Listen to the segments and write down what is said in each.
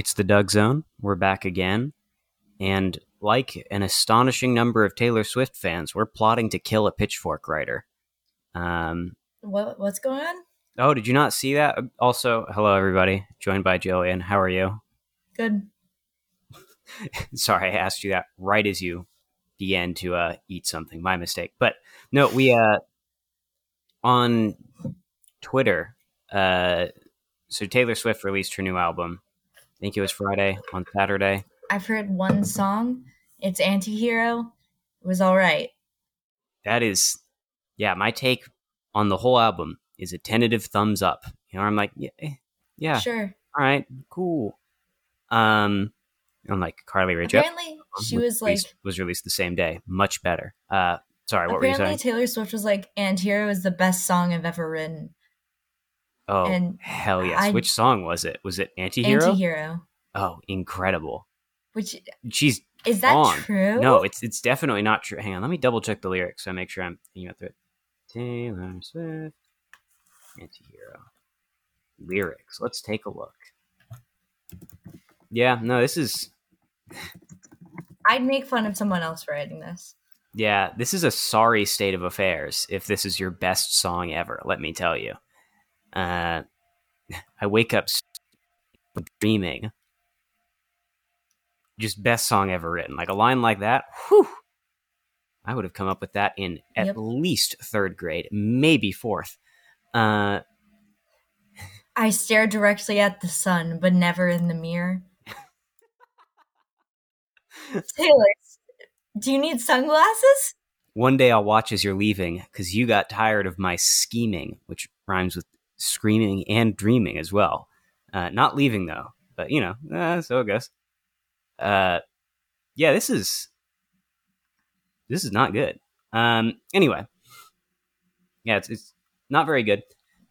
It's the Doug Zone. We're back again. And like an astonishing number of Taylor Swift fans, we're plotting to kill a pitchfork writer. Um, What what's going on? oh, did you not see that? Also, hello, everybody. Joined by Jillian. How are you? Good. Sorry, I asked you that right as you began to uh, eat something. My mistake. But no, we uh, on Twitter. Uh, so Taylor Swift released her new album. I think it was Friday on Saturday. I've heard one song. It's Antihero. It was all right. That is, yeah. My take on the whole album is a tentative thumbs up. You know, I'm like, yeah, eh, yeah, Sure. all right, cool. Um, unlike Carly Rae Jepsen, Apparently, she was like. was released the same day, much better. Uh, sorry, what were you Apparently. Taylor Swift was like, "Antihero is the best song I've ever written." Oh, and hell yes! I- Which song was it? Was it Antihero? Antihero. Oh, incredible! Which She's is that on. true? no, it's it's definitely not true. Hang on, let me double check the lyrics so I make sure I'm thinking about it. Taylor Swift, Antihero lyrics. Let's take a look. Yeah, no, this is I'd make fun of someone else for writing this. yeah, this is a sorry state of affairs. If this is your best song ever, let me tell you. Uh, I wake up dreaming. Just best song ever written. Like a line like that. Whew. I would have come up with that in at Yep. least third grade, maybe fourth. Uh, I stare directly at the sun, but never in the mirror. Taylor, do you need sunglasses? one day I'll watch as you're leaving because you got tired of my scheming, which rhymes with screaming and dreaming as well. Uh, not leaving though, but you know, uh, so I guess. Uh, yeah, this is this is not good. Um, anyway, yeah, it's it's not very good.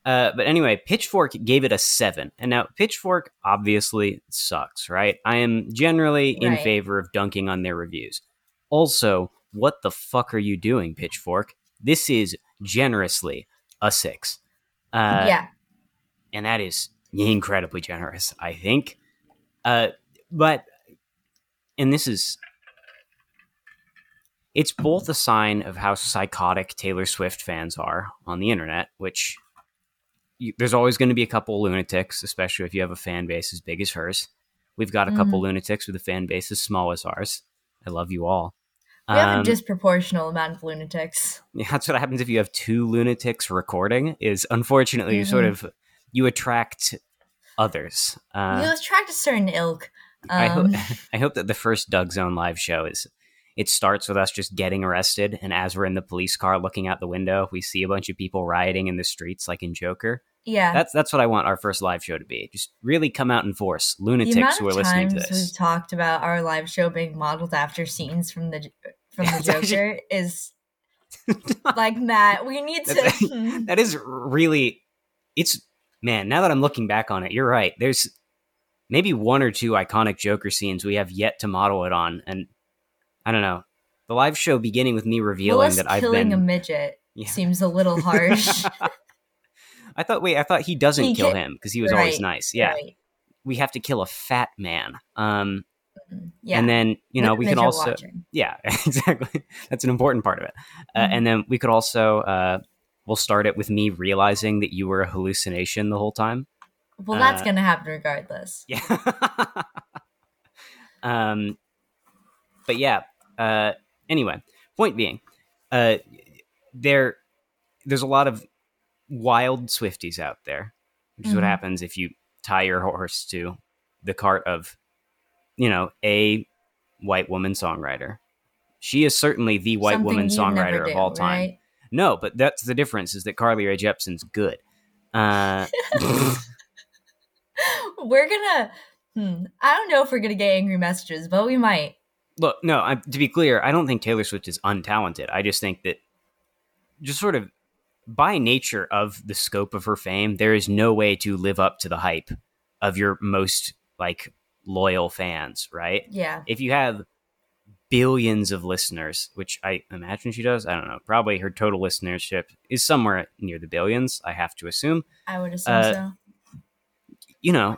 Uh, but anyway, Pitchfork gave it a seven, and now Pitchfork obviously sucks, right? I am generally in Right. favor of dunking on their reviews. Also, what the fuck are you doing, Pitchfork? This is generously a six. Uh, yeah. and that is incredibly generous, I think. Uh, but, and this is, it's both a sign of how psychotic Taylor Swift fans are on the internet, which you, there's always going to be a couple lunatics, especially if you have a fan base as big as hers. We've got a couple lunatics with a fan base as small as ours. I love you all. We have Um, a disproportional amount of lunatics. yeah, that's what happens if you have two lunatics recording. Is unfortunately you sort of you attract others. Uh, you attract a certain ilk. I, ho- Um, I hope that the first Doug Zone live show is it starts with us just getting arrested, and as we're in the police car looking out the window, we see a bunch of people rioting in the streets like in Joker. yeah. That's that's what I want our first live show to be. Just really come out in force, lunatics who are listening to this. we've talked about our live show being modeled after scenes from the from the It's actually- Joker is like Matt. We need to. That is really it's man now that i'm looking back on it you're right there's maybe one or two iconic joker scenes we have yet to model it on and i don't know the live show beginning with me revealing Willis that i've killing been a midget Yeah. seems a little harsh. i thought wait i thought he doesn't He kill ki- him because he was always nice yeah Right. we have to kill a fat man um. Yeah. and then you know we can also watching. yeah exactly that's an important part of it uh, Mhm. and then we could also uh we'll start it with me realizing that you were a hallucination the whole time Well, that's uh, gonna happen regardless. Yeah. um, but yeah. Uh, anyway, point being, uh, there, there's a lot of wild Swifties out there, which is what Mhm. happens if you tie your horse to the cart of, you know, a white woman songwriter. She is certainly the white Something woman songwriter of all time. right? No, but that's the difference is that Carly Rae Jepsen's good. Uh, We're gonna. Hmm, I don't know if we're gonna get angry messages, but we might. Look, no, I, to be clear, I don't think Taylor Swift is untalented. I just think that, just sort of by nature of the scope of her fame, there is no way to live up to the hype of your most like loyal fans, right? Yeah. If you have billions of listeners, which I imagine she does. I don't know. Probably her total listenership is somewhere near the billions, I have to assume. I would assume Uh, so. You know,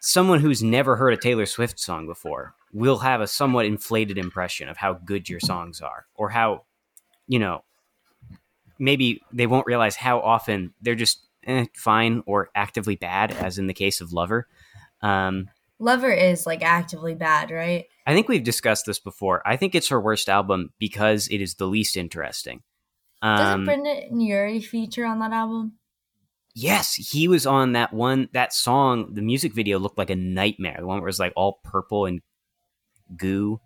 someone who's never heard a Taylor Swift song before will have a somewhat inflated impression of how good your songs are or how, you know, maybe they won't realize how often they're just eh, fine or actively bad, as in the case of Lover. Um, Lover is like actively bad, right? I think we've discussed this before. I think it's her worst album because it is the least interesting. Doesn't Um, Brendon Urie feature on that album? yes, he was on that one. That song, the music video looked like a nightmare. The one where it was like all purple and goo.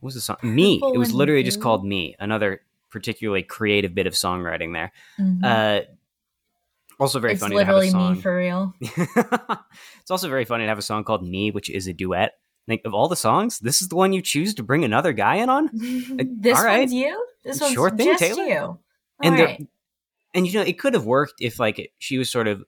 What was the song? Me. It was literally just called Me. Another particularly creative bit of songwriting there. Mhm. Uh, also very it's funny to have a literally song. me for real. it's also very funny to have a song called Me, which is a duet. Like of all the songs, this is the one you choose to bring another guy in on. this all right. one's you. This one's Sure thing, just Taylor. you. And All there- right. and you know it could have worked if like she was sort of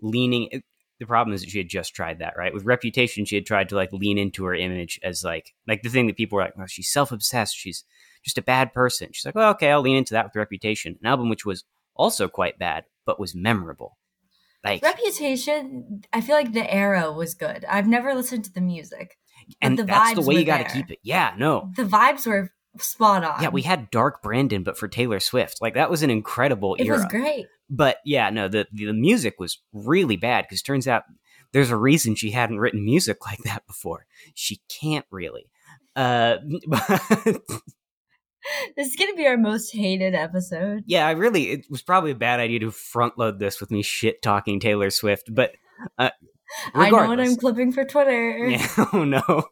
leaning the problem is that she had just tried that right with reputation she had tried to like lean into her image as like like the thing that people were like well she's self-obsessed she's just a bad person she's like well okay i'll lean into that with reputation an album which was also quite bad but was memorable like Reputation. I feel like the era was good. I've never listened to the music. and the that's the way you got to keep it yeah no The vibes were spot on. yeah we had dark brandon but for taylor swift like that was an incredible It era It was great. but yeah, no, the the music was really bad because turns out there's a reason she hadn't written music like that before. She can't really. Uh, but This is gonna be our most hated episode. yeah, I really it was probably a bad idea to front load this with me shit talking Taylor Swift, but uh, I know what. I'm clipping for Twitter. Yeah, oh no,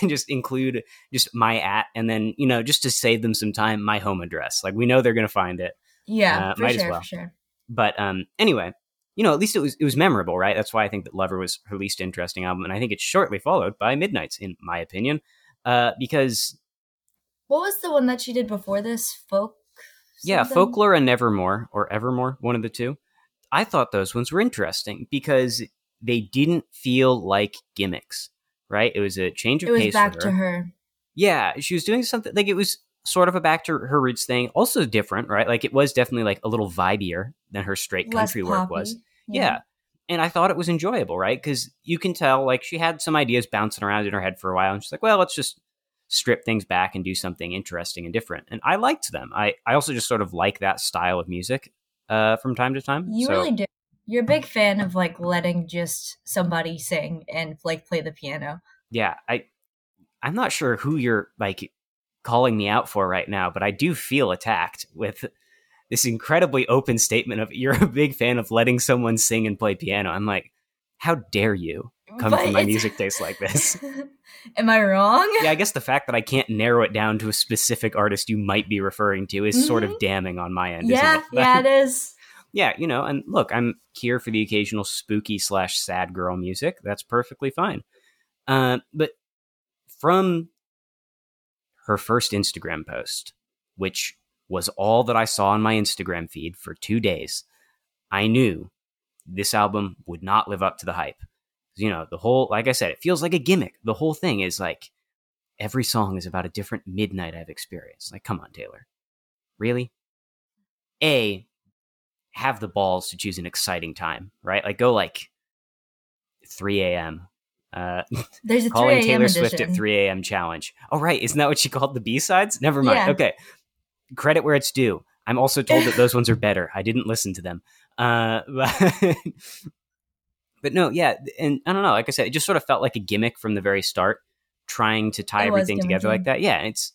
and just include just my at, and then you know just to save them some time, my home address. Like we know they're gonna find it. Yeah, Uh, for might as well. for sure. But um, anyway, you know, at least it was it was memorable, right? That's why I think that Lover was her least interesting album, and I think it's shortly followed by Midnights, in my opinion, uh, because What was the one that she did before this? Folk. yeah. Folklore and Nevermore or Evermore, one of the two. I thought those ones were interesting because they didn't feel like gimmicks, right? It was a change of It was pace back for to her. yeah, she was doing something like it was sort of a back to her roots thing. Also different, right? Like it was definitely like a little vibier than her straight country work was. Yeah. And I thought it was enjoyable, right? Because you can tell, like, she had some ideas bouncing around in her head for a while, and she's like, well, let's just strip things back and do something interesting and different. And I liked them. I, I also just sort of like that style of music uh, from time to time. You so, really do. You're a big fan of like letting just somebody sing and like play the piano. yeah, I, I'm not sure who you're, like, calling me out for right now, but I do feel attacked with this incredibly open statement of you're a big fan of letting someone sing and play piano. I'm like, how dare you come But from my music taste like this? Am I wrong? yeah, I guess the fact that I can't narrow it down to a specific artist you might be referring to is sort of damning on my end. yeah, it? yeah, it is. yeah, you know, and look, I'm here for the occasional spooky slash sad girl music. That's perfectly fine. Uh, but from her first Instagram post, which was all that I saw on my Instagram feed for two days, I knew this album would not live up to the hype. You know, the whole, like I said, it feels like a gimmick. The whole thing is like every song is about a different midnight I've experienced. Like, come on, Taylor. Really? A, have the balls to choose an exciting time, right? Like, go like 3 a.m. Uh, There's a calling. Taylor edition. Swift at 3 a.m. challenge. Oh, right. Isn't that what she called the B sides? Never mind. Yeah. Okay. Credit where it's due. I'm also told that those ones are better. I didn't listen to them. Uh, but, but no, yeah. And I don't know. Like I said, it just sort of felt like a gimmick from the very start, trying to tie It everything together like that. Yeah. It's,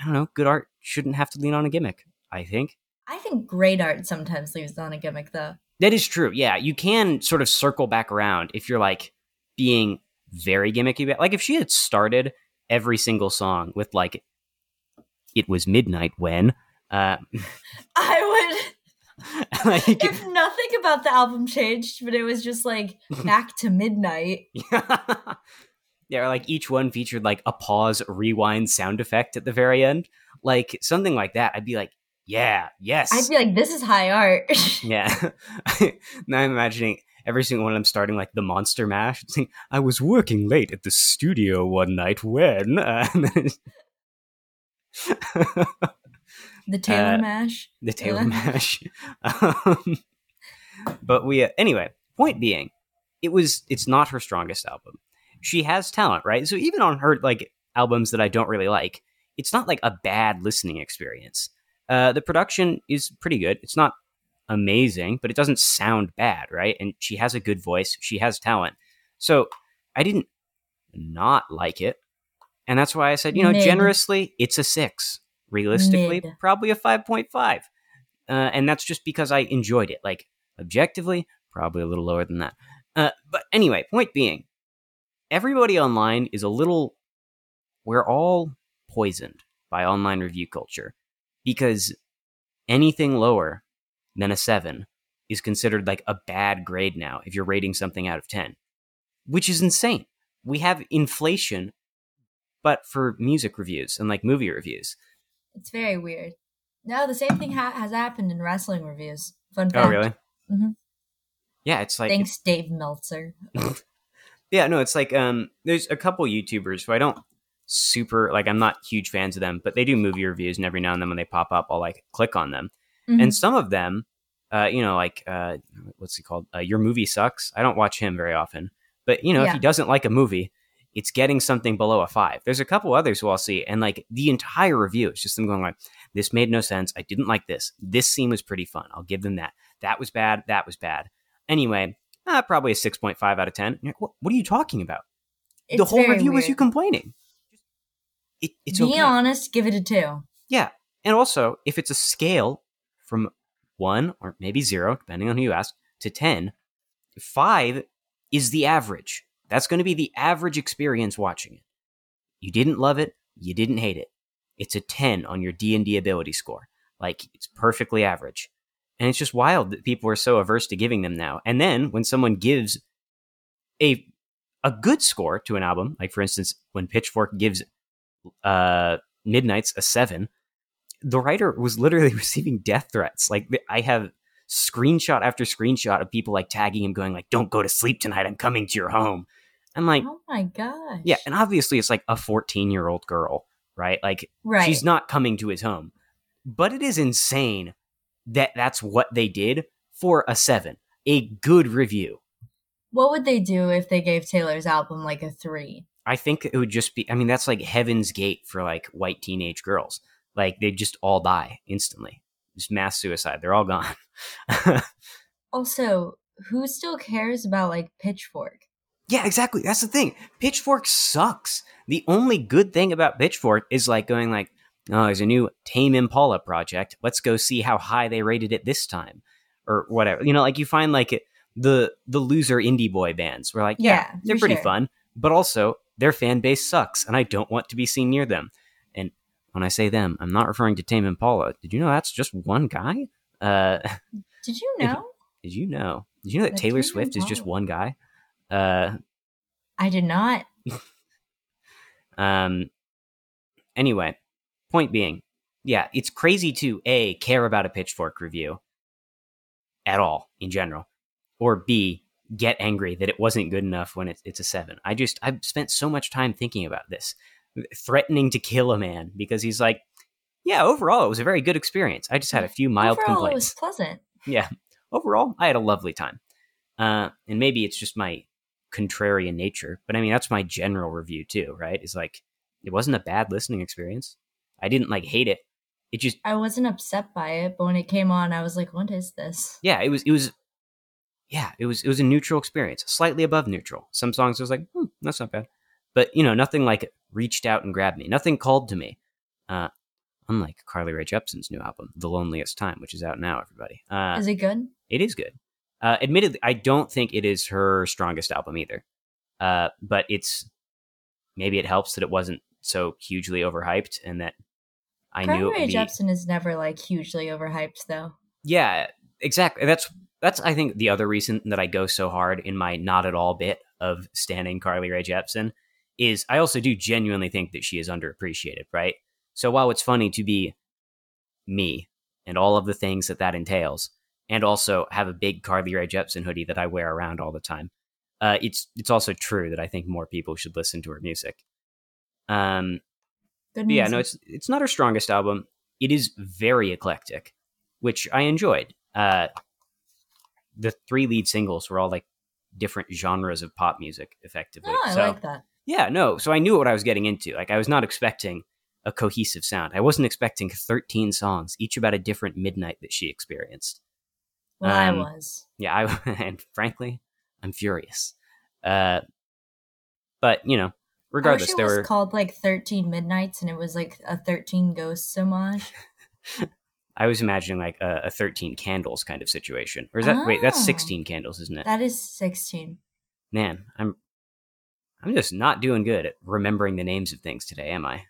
I don't know. Good art shouldn't have to lean on a gimmick, I think. I think great art sometimes leaves on a gimmick though. That is true. Yeah, you can sort of circle back around if you're like being very gimmicky. about- Like if she had started every single song with like, "It was midnight when," uh, I like, if nothing about the album changed, but it was just like back to midnight. yeah, or like each one featured like a pause, rewind sound effect at the very end, like something like that. I'd be like, "Yeah, yes." I'd be like, this is high art. Yeah. now I'm imagining every single one of them starting like the Monster Mash. It's like, I was working late at the studio one night when. Uh, The Taylor Uh, mash. the Taylor Uh. Mash. Um, but we uh, anyway. Point being, it was it's not her strongest album. She has talent, right? So even on her like albums that I don't really like, it's not like a bad listening experience. Uh, the production is pretty good. It's not amazing, but it doesn't sound bad, right? And she has a good voice. She has talent. So I didn't not like it, and that's why I said, you know, Mid. generously, it's a six. Realistically, Mid. probably a five point five. Uh, and that's just because I enjoyed it. Like objectively, probably a little lower than that. Uh, but anyway, point being, everybody online is a little. We're all poisoned by online review culture because anything lower than a seven is considered like a bad grade now if you're rating something out of 10, which is insane. We have inflation, but for music reviews and like movie reviews. It's very weird. No, the same thing ha- has happened in wrestling reviews. Fun fact. Oh, really? Mhm. Yeah, it's like Thanks, Dave Meltzer. Yeah, no, it's like um there's a couple YouTubers who I don't super like I'm not huge fans of them, but they do movie reviews and every now and then when they pop up I'll like click on them. Mhm. And some of them uh you know like uh what's he called? Uh, Your movie sucks. I don't watch him very often. But you know, if he doesn't like a movie, it's getting something below a 5. There's a couple others who I'll see and like the entire review is just them going like this made no sense. I didn't like this. This scene was pretty fun. I'll give them that. That was bad. That was bad. Anyway, uh, probably a 6.5 out of 10. You're like, What, what are you talking about? the whole review was you complaining. It, it's Be okay. honest, give it a two. Yeah. And also, if it's a scale from one or maybe zero, depending on who you ask, to ten, five is the average. That's going to be the average experience watching it. You didn't love it, you didn't hate it. It's a 10 on your D&D ability score. Like it's perfectly average. And it's just wild that people are so averse to giving them now. And then when someone gives a a good score to an album, like for instance, when Pitchfork gives uh Midnights a 7, the writer was literally receiving death threats. Like I have screenshot after screenshot of people like tagging him going like don't go to sleep tonight, I'm coming to your home. I'm like, oh my gosh. yeah, and obviously it's like a 14-year-old girl, right? Like right. she's not coming to his home. But it is insane that that's what they did for a 7. A good review. What would they do if they gave Taylor's album like a three? I think it would just be I mean that's like heaven's gate for like white teenage girls. Like they'd just all die instantly. Just mass suicide. They're all gone. Also, who still cares about like Pitchfork? Yeah, exactly. That's the thing. Pitchfork sucks. The only good thing about Pitchfork is like going like, oh, there's a new Tame Impala project. Let's go see how high they rated it this time, or whatever. You know, like you find like the the loser indie boy bands. We're like, yeah, Yeah, they're pretty sure. fun, but also their fan base sucks, and I don't want to be seen near them. And when I say them, I'm not referring to Tame Impala. Did you know that's just one guy? Uh, Did you If- know? did you know? Did you know that That Taylor Swift is just one guy? Uh, I did not. Um. Anyway, point being, yeah, it's crazy to a care about a pitchfork review at all in general, or b get angry that it wasn't good enough when it's it's a seven. I just I've spent so much time thinking about this, threatening to kill a man because he's like, yeah, overall it was a very good experience. I just had a few mild Overall, complaints. it was pleasant. Yeah. Overall, I had a lovely time. Uh, and maybe it's just my contrarian nature, but I mean, that's my general review too, right? It's like, it wasn't a bad listening experience. I didn't like hate it. It just, I wasn't upset by it, but when it came on, I was like, "What is this?" yeah, it was, it was, yeah, it was, it was a neutral experience, slightly above neutral. Some songs I was like, hmm, that's not bad. But, you know, nothing like reached out and grabbed me, nothing called to me. Uh, unlike Carly Rae Jepsen's new album, The Loneliest Time, which is out now, everybody. Uh, Is it good? It is good. Uh, admittedly, I don't think it is her strongest album either. Uh, but it's maybe it helps that it wasn't so hugely overhyped and that I knew Carly it would be. Jepsen is never like hugely overhyped, though. Yeah, exactly. That's that's I think the other reason that I go so hard in my not at all bit of standing Carly Rae Jepsen is I also do genuinely think that she is underappreciated, right? So while it's funny to be me and all of the things that that entails, and also have a big Carly Rae Jepsen hoodie that I wear around all the time, uh, it's it's also true that I think more people should listen to her music. Um, Good But yeah, no, it's it's not her strongest album. It is very eclectic, which I enjoyed. Uh, the three lead singles were all like different genres of pop music, effectively. Oh, I so like that. yeah, no, so I knew what I was getting into. Like I was not expecting a cohesive sound. I wasn't expecting 13 songs, each about a different midnight that she experienced. Well, I um, was. Yeah, I and frankly, I'm furious. Uh, but you know, regardless, I there was were called like 13 Midnights and it was like a 13 Ghosts homage. I was imagining like a, a 13 candles kind of situation. Or is that wait, that's Oh. 16 candles, isn't it? That is 16. Man, I'm I'm just not doing good at remembering the names of things today, am I?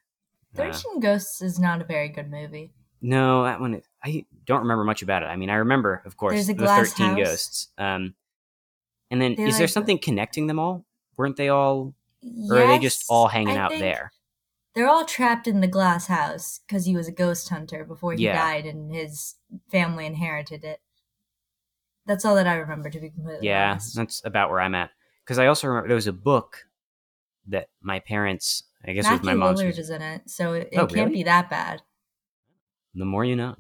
Uh, 13 Ghosts is not a very good movie. no, that one I don't remember much about it. I mean, I remember, of course, the 13 house. ghosts. Um and then They're is there something connecting them all? Weren't they all or are they just all hanging I out there? They're all trapped in the glass house because he was a ghost hunter before he Yeah. died and his family inherited it. That's all that I remember, to be completely Yeah, honest. that's about where I'm at. Because I also remember there was a book that my parents, I guess it was my mom's. Is in it, so it, it Oh, can't really? be that bad. The more you know.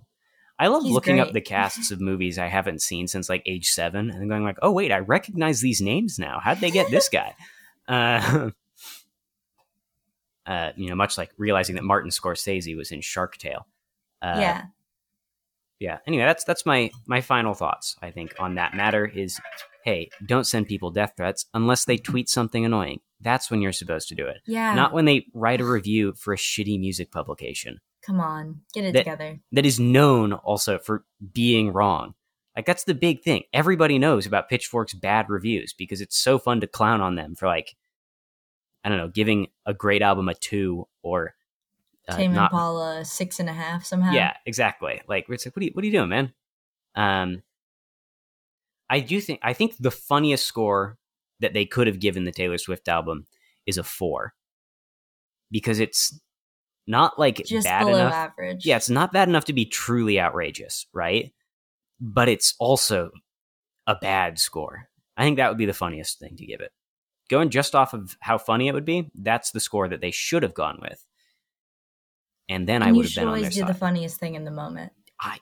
I love He's looking up the casts of movies I haven't seen since like age seven, and then going like, "Oh wait, I recognize these names now. How'd they get this guy?" uh, uh, you know, much like realizing that Martin Scorsese was in Shark Tale. Uh, yeah. yeah. Anyway, that's that's my my final thoughts. I think on that matter is, hey, don't send people death threats unless they tweet something annoying. That's when you're supposed to do it, Yeah. not when they write a review for a shitty music publication Come on. Get it That- together. that is known also for being wrong. Like that's the big thing. Everybody knows about Pitchfork's bad reviews because it's so fun to clown on them for like I don't know, giving a great album a two or uh, Tame not. Impala six and a half somehow. Yeah, exactly. Like it's like, what are you, what are you doing, man? Um, I do think I think the funniest score that they could have given the Taylor Swift album is a four because it's not like Just bad below enough. average. Yeah, it's not bad enough to be truly outrageous, right? But it's also a bad score. I think that would be the funniest thing to give it. Going just off of how funny it would be, that's the score that they should have gone with. And then I would have been on their side. You should always do the funniest thing in the moment. I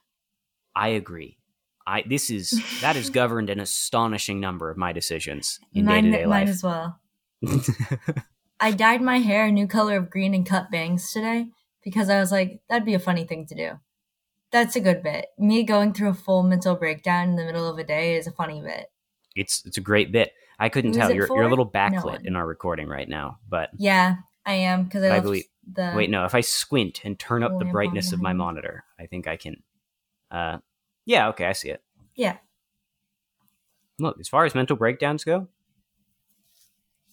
I agree. I this is that has governed an astonishing number of my decisions in day mine, to day mine life. as well. I dyed my hair a new color of green and cut bangs today because I was like, that'd be a funny thing to do. That's a good bit. Me going through a full mental breakdown in the middle of a day is a funny bit. it's it's a great bit. I couldn't tell. You're for? you're a little backlit one. in our recording right now, but Yeah, I am because I, I believe- the Wait, no. If I squint and turn up the brightness of my monitor, I think I can. Uh, yeah. Okay, I see it. Yeah. Look, as far as mental breakdowns go,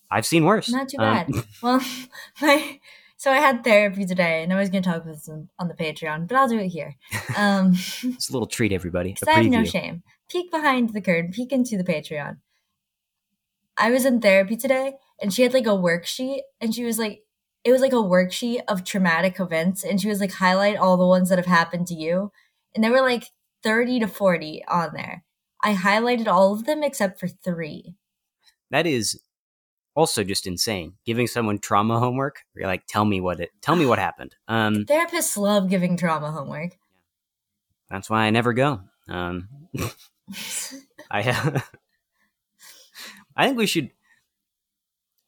I've seen worse. Not too Um, bad. well, my so I had therapy today, and I was going to talk about this on, the Patreon, but I'll do it here. Um, it's a little treat, everybody. I have no shame. Peek behind the curtain. Peek into the Patreon. I was in therapy today, and she had like a worksheet, and she was like, it was like a worksheet of traumatic events, and she was like, highlight all the ones that have happened to you, and there were like thirty to forty on there. I highlighted all of them except for three. That is also just insane. Giving someone trauma homework. You're like, tell me what it. Tell me what happened. Um, Therapists love giving trauma homework. that's why I never go. Um, I I think we should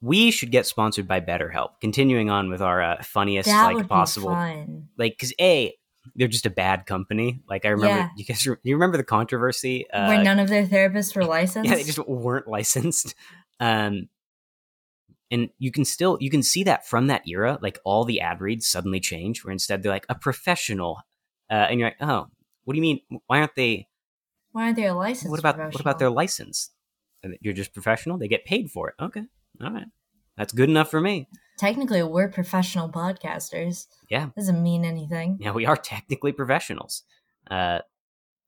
we should get sponsored by BetterHelp. Continuing on with our uh, funniest that like possible like because a they're just a bad company. Like I remember Yeah. you guys you remember the controversy uh, Where none of their therapists were licensed. yeah they just weren't licensed. Um, and you can still you can see that from that era, like all the ad reads suddenly change, where instead they're like a professional, uh, and you're like, oh, what do you mean? Why aren't they? Why aren't they a licensed? what about what about their license? You're just professional. They get paid for it. Okay, all right, that's good enough for me. Technically, we're professional podcasters. Yeah. Doesn't mean anything. Now we are technically professionals, uh,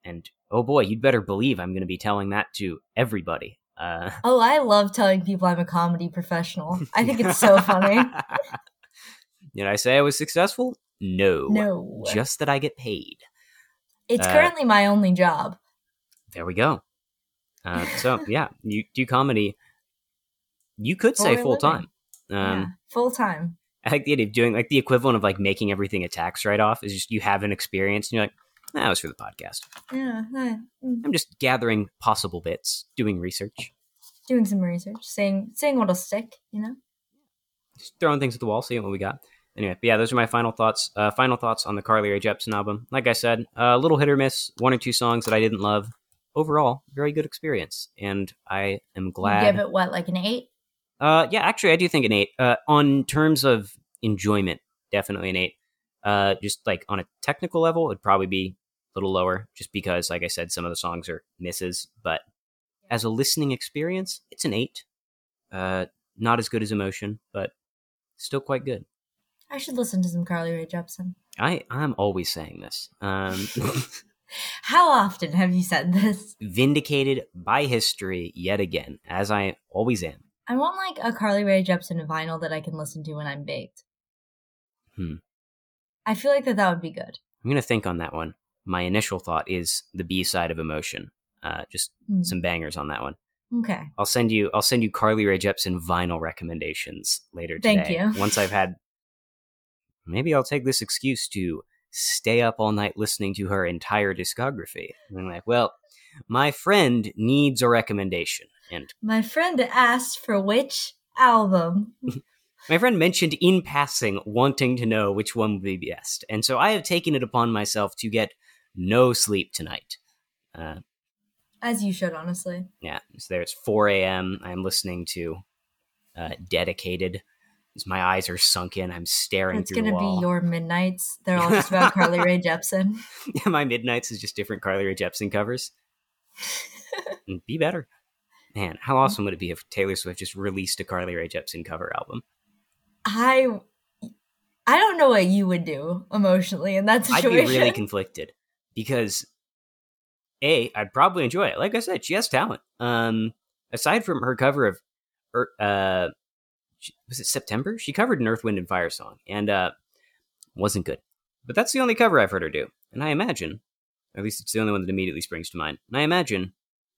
and oh boy, you'd better believe I'm going to be telling that to everybody. Uh, Oh, I love telling people I'm a comedy professional. I think it's so funny. Did I say I was successful? No. No. Just that I get paid. It's uh, currently my only job. There we go. Uh, so yeah, you do comedy. You could say full time. Um, yeah. Full time. I like the idea of doing like the equivalent of like making everything a tax write off is just you have an experience and you're like, that was for the podcast. Yeah, uh, mm, I'm just gathering possible bits, doing research, doing some research, seeing seeing what'll stick. You know. just throwing things at the wall, seeing what we got. Anyway, yeah, those are my final thoughts. Uh, final thoughts on the Carly Rae Jepsen album. Like I said, a little hit or miss, one or two songs that I didn't love. Overall, very good experience, and I am You glad. give it what, like an eight? Uh, yeah, actually, I do think an eight. Uh, on terms of enjoyment, definitely an eight. Uh, just like on a technical level, it'd probably be little lower, just because, like I said, some of the songs are misses. But as a listening experience, it's an eight. Uh, not as good as Emotion, but still quite good. I should listen to some Carly Rae Jepsen. I I'm always saying this. Um, How often have you said this? vindicated by history yet again, as I always am. I want like a Carly Rae Jepsen vinyl that I can listen to when I'm baked. Hmm. I feel like that that would be good. I'm gonna think on that one. My initial thought is the B side of Emotion. Uh, just Hmm. some bangers on that one. Okay. I'll send you I'll send you Carly Rae Jepsen vinyl recommendations later today. Thank you. Once I've had maybe I'll take this excuse to stay up all night listening to her entire discography. And I'm like, well, my friend needs a recommendation. And My friend asked for which album. my friend mentioned in passing wanting to know which one would be best. And so I have taken it upon myself to get no sleep tonight. Uh, As you should, honestly. Yeah, so there it's 4 a.m. I'm listening to uh, Dedicated. My eyes are sunken, I'm staring It's through gonna be your midnights. They're all just about Carly Rae Jepsen. yeah, my midnights is just different Carly Rae Jepsen covers. And be better, man. How awesome would it be if Taylor Swift just released a Carly Rae Jepsen cover album? I I don't know what you would do emotionally in that situation. I'd be really conflicted because a I'd probably enjoy it. Like I said, she has talent. Um, aside from her cover of, er, uh, was it September? She covered an Earth, Wind, and Fire song, and uh, wasn't good. But that's the only cover I've heard her do, and I imagine, at least it's the only one that immediately springs to mind. And I imagine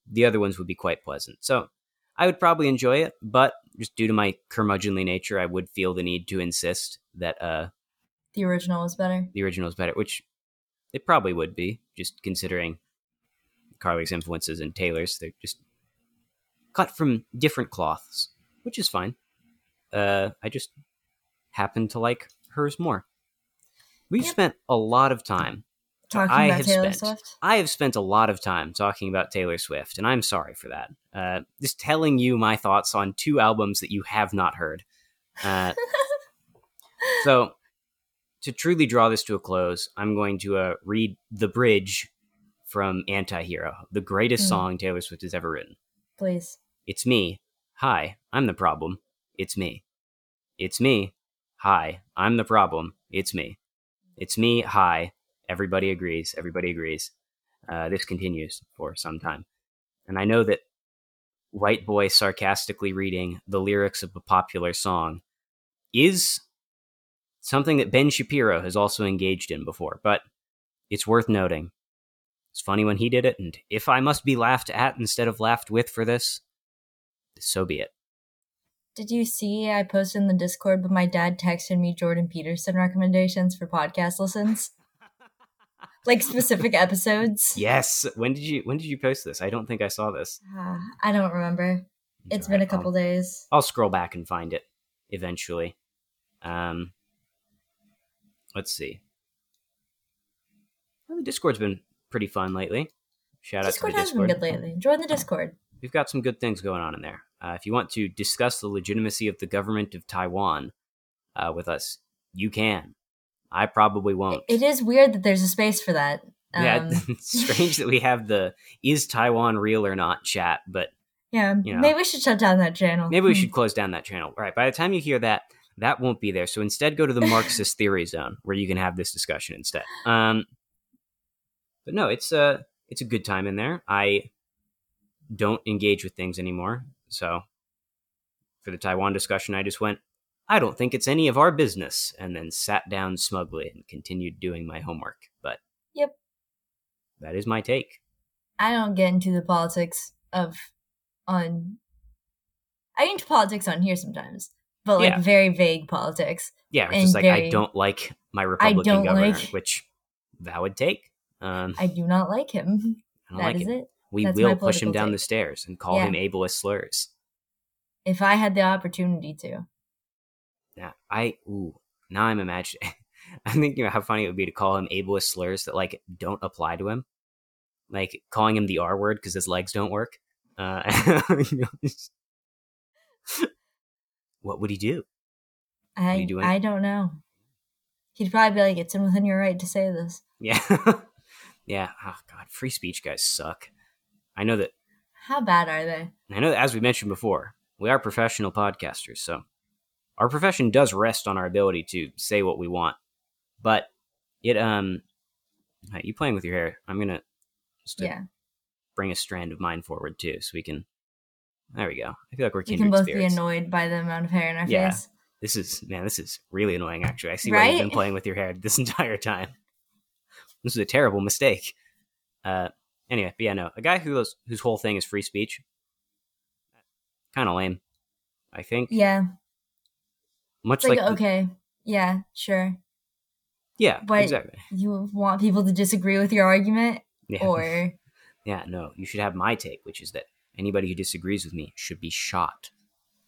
the other ones would be quite pleasant. So I would probably enjoy it, but just due to my curmudgeonly nature, I would feel the need to insist that uh, the original was better. the original is better, which it probably would be, just considering Carly's influences and Taylor's. They're just cut from different cloths, which is fine. Uh, I just happen to like hers more. We've Yep. spent a lot of time. Talking I about have Taylor spent. Swift. I have spent a lot of time talking about Taylor Swift, and I'm sorry for that. Uh, just telling you my thoughts on two albums that you have not heard. Uh, so, to truly draw this to a close, I'm going to uh, read the bridge from Antihero, the greatest Hmm. song Taylor Swift has ever written. Please. It's me. Hi, I'm the problem. It's me. It's me. Hi, I'm the problem. It's me. It's me. Hi. Everybody agrees. Everybody agrees. Uh, this continues for some time. And I know that white boy sarcastically reading the lyrics of a popular song is something that Ben Shapiro has also engaged in before, but it's worth noting. It's funny when he did it, and if I must be laughed at instead of laughed with for this, so be it. Did you see I posted in the Discord, but my dad texted me Jordan Peterson recommendations for podcast listens? like specific episodes? Yes. When did you when did you post this? I don't think I saw this. Ah, I don't remember. It's been a couple I'll, days. I'll scroll back and find it eventually. Um let's see. Well, the Discord's been pretty fun lately. Shout Discord out to the Discord. has been good lately. Join the Discord. We've got some good things going on in there. Uh, if you want to discuss the legitimacy of the government of Taiwan uh, with us, you can. I probably won't. It is weird that there's a space for that. Um, yeah, it's strange that we have the "Is Taiwan real or not?" chat, but yeah. you know. Maybe we should shut down that channel. maybe we Hmm. should close down that channel. All right, by the time you hear that, that won't be there. So instead, go to the Marxist theory zone where you can have this discussion instead. Um, but no, it's a it's a good time in there. I don't engage with things anymore. So for the Taiwan discussion, I just went. I don't think it's any of our business, and then sat down smugly and continued doing my homework. But Yep. that is my take. I don't get into the politics of on. I get into politics on here sometimes, but like Yeah. very vague politics. Yeah, it's And just like I don't like my Republican governor, like- which valid take. Um, I do not like him. I don't That like is it. it. We That's will push him down take. the stairs and call Yeah. him ableist slurs. If I had the opportunity to. Yeah, I ooh. Now I'm imagining. I'm thinking about how funny it would be to call him ableist slurs that like don't apply to him, like calling him the R word because his legs don't work. Uh, you know, just- what would he do? I doing? I don't know. He'd probably be like, "It's within your right to say this." Yeah, yeah. Oh God, free speech guys suck. I know that. How bad are they? I know that as we mentioned before, we are professional podcasters, so our profession does rest on our ability to say what we want. But it um, you playing with your hair? I'm gonna just Yeah, bring a strand of mine forward too, so we can. There we go. I feel like we're we can both spirits. be annoyed by the amount of hair in our Yeah. face. This is man, this is really annoying. Actually, I see why you've been playing with your hair this entire time. This is a terrible mistake. Uh, anyway, but yeah, no, a guy whose whose whole thing is free speech, kind of lame. I think. Yeah, Much like, like, the- okay, yeah, sure. yeah, but- exactly. You want people to disagree with your argument, Yeah, or yeah, no, you should have my take, which is that anybody who disagrees with me should be shot.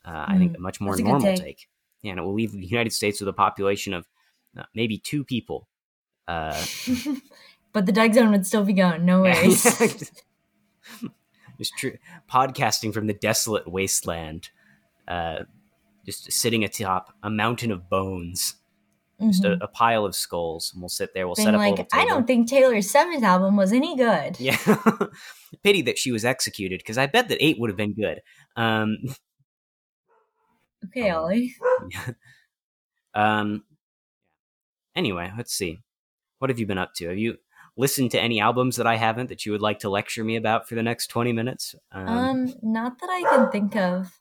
Uh, I think a much more Mm, that's normal take. take. Yeah, and it will leave the United States with a population of uh, maybe two people. Uh, but the Doug Zone would still be going. No worries. just tr- podcasting from the desolate wasteland, uh, just sitting atop a mountain of bones, just Mhm. a, a pile of skulls, and we'll sit there. We'll Being set up like. I don't think Taylor's seventh album was any good. Yeah, pity that she was executed because I bet that eight would have been good. Um, Okay, Um, Ollie. um. Anyway, let's see. What have you been up to? Have you listened to any albums that I haven't that you would like to lecture me about for the next twenty minutes? Um, not that I can think of.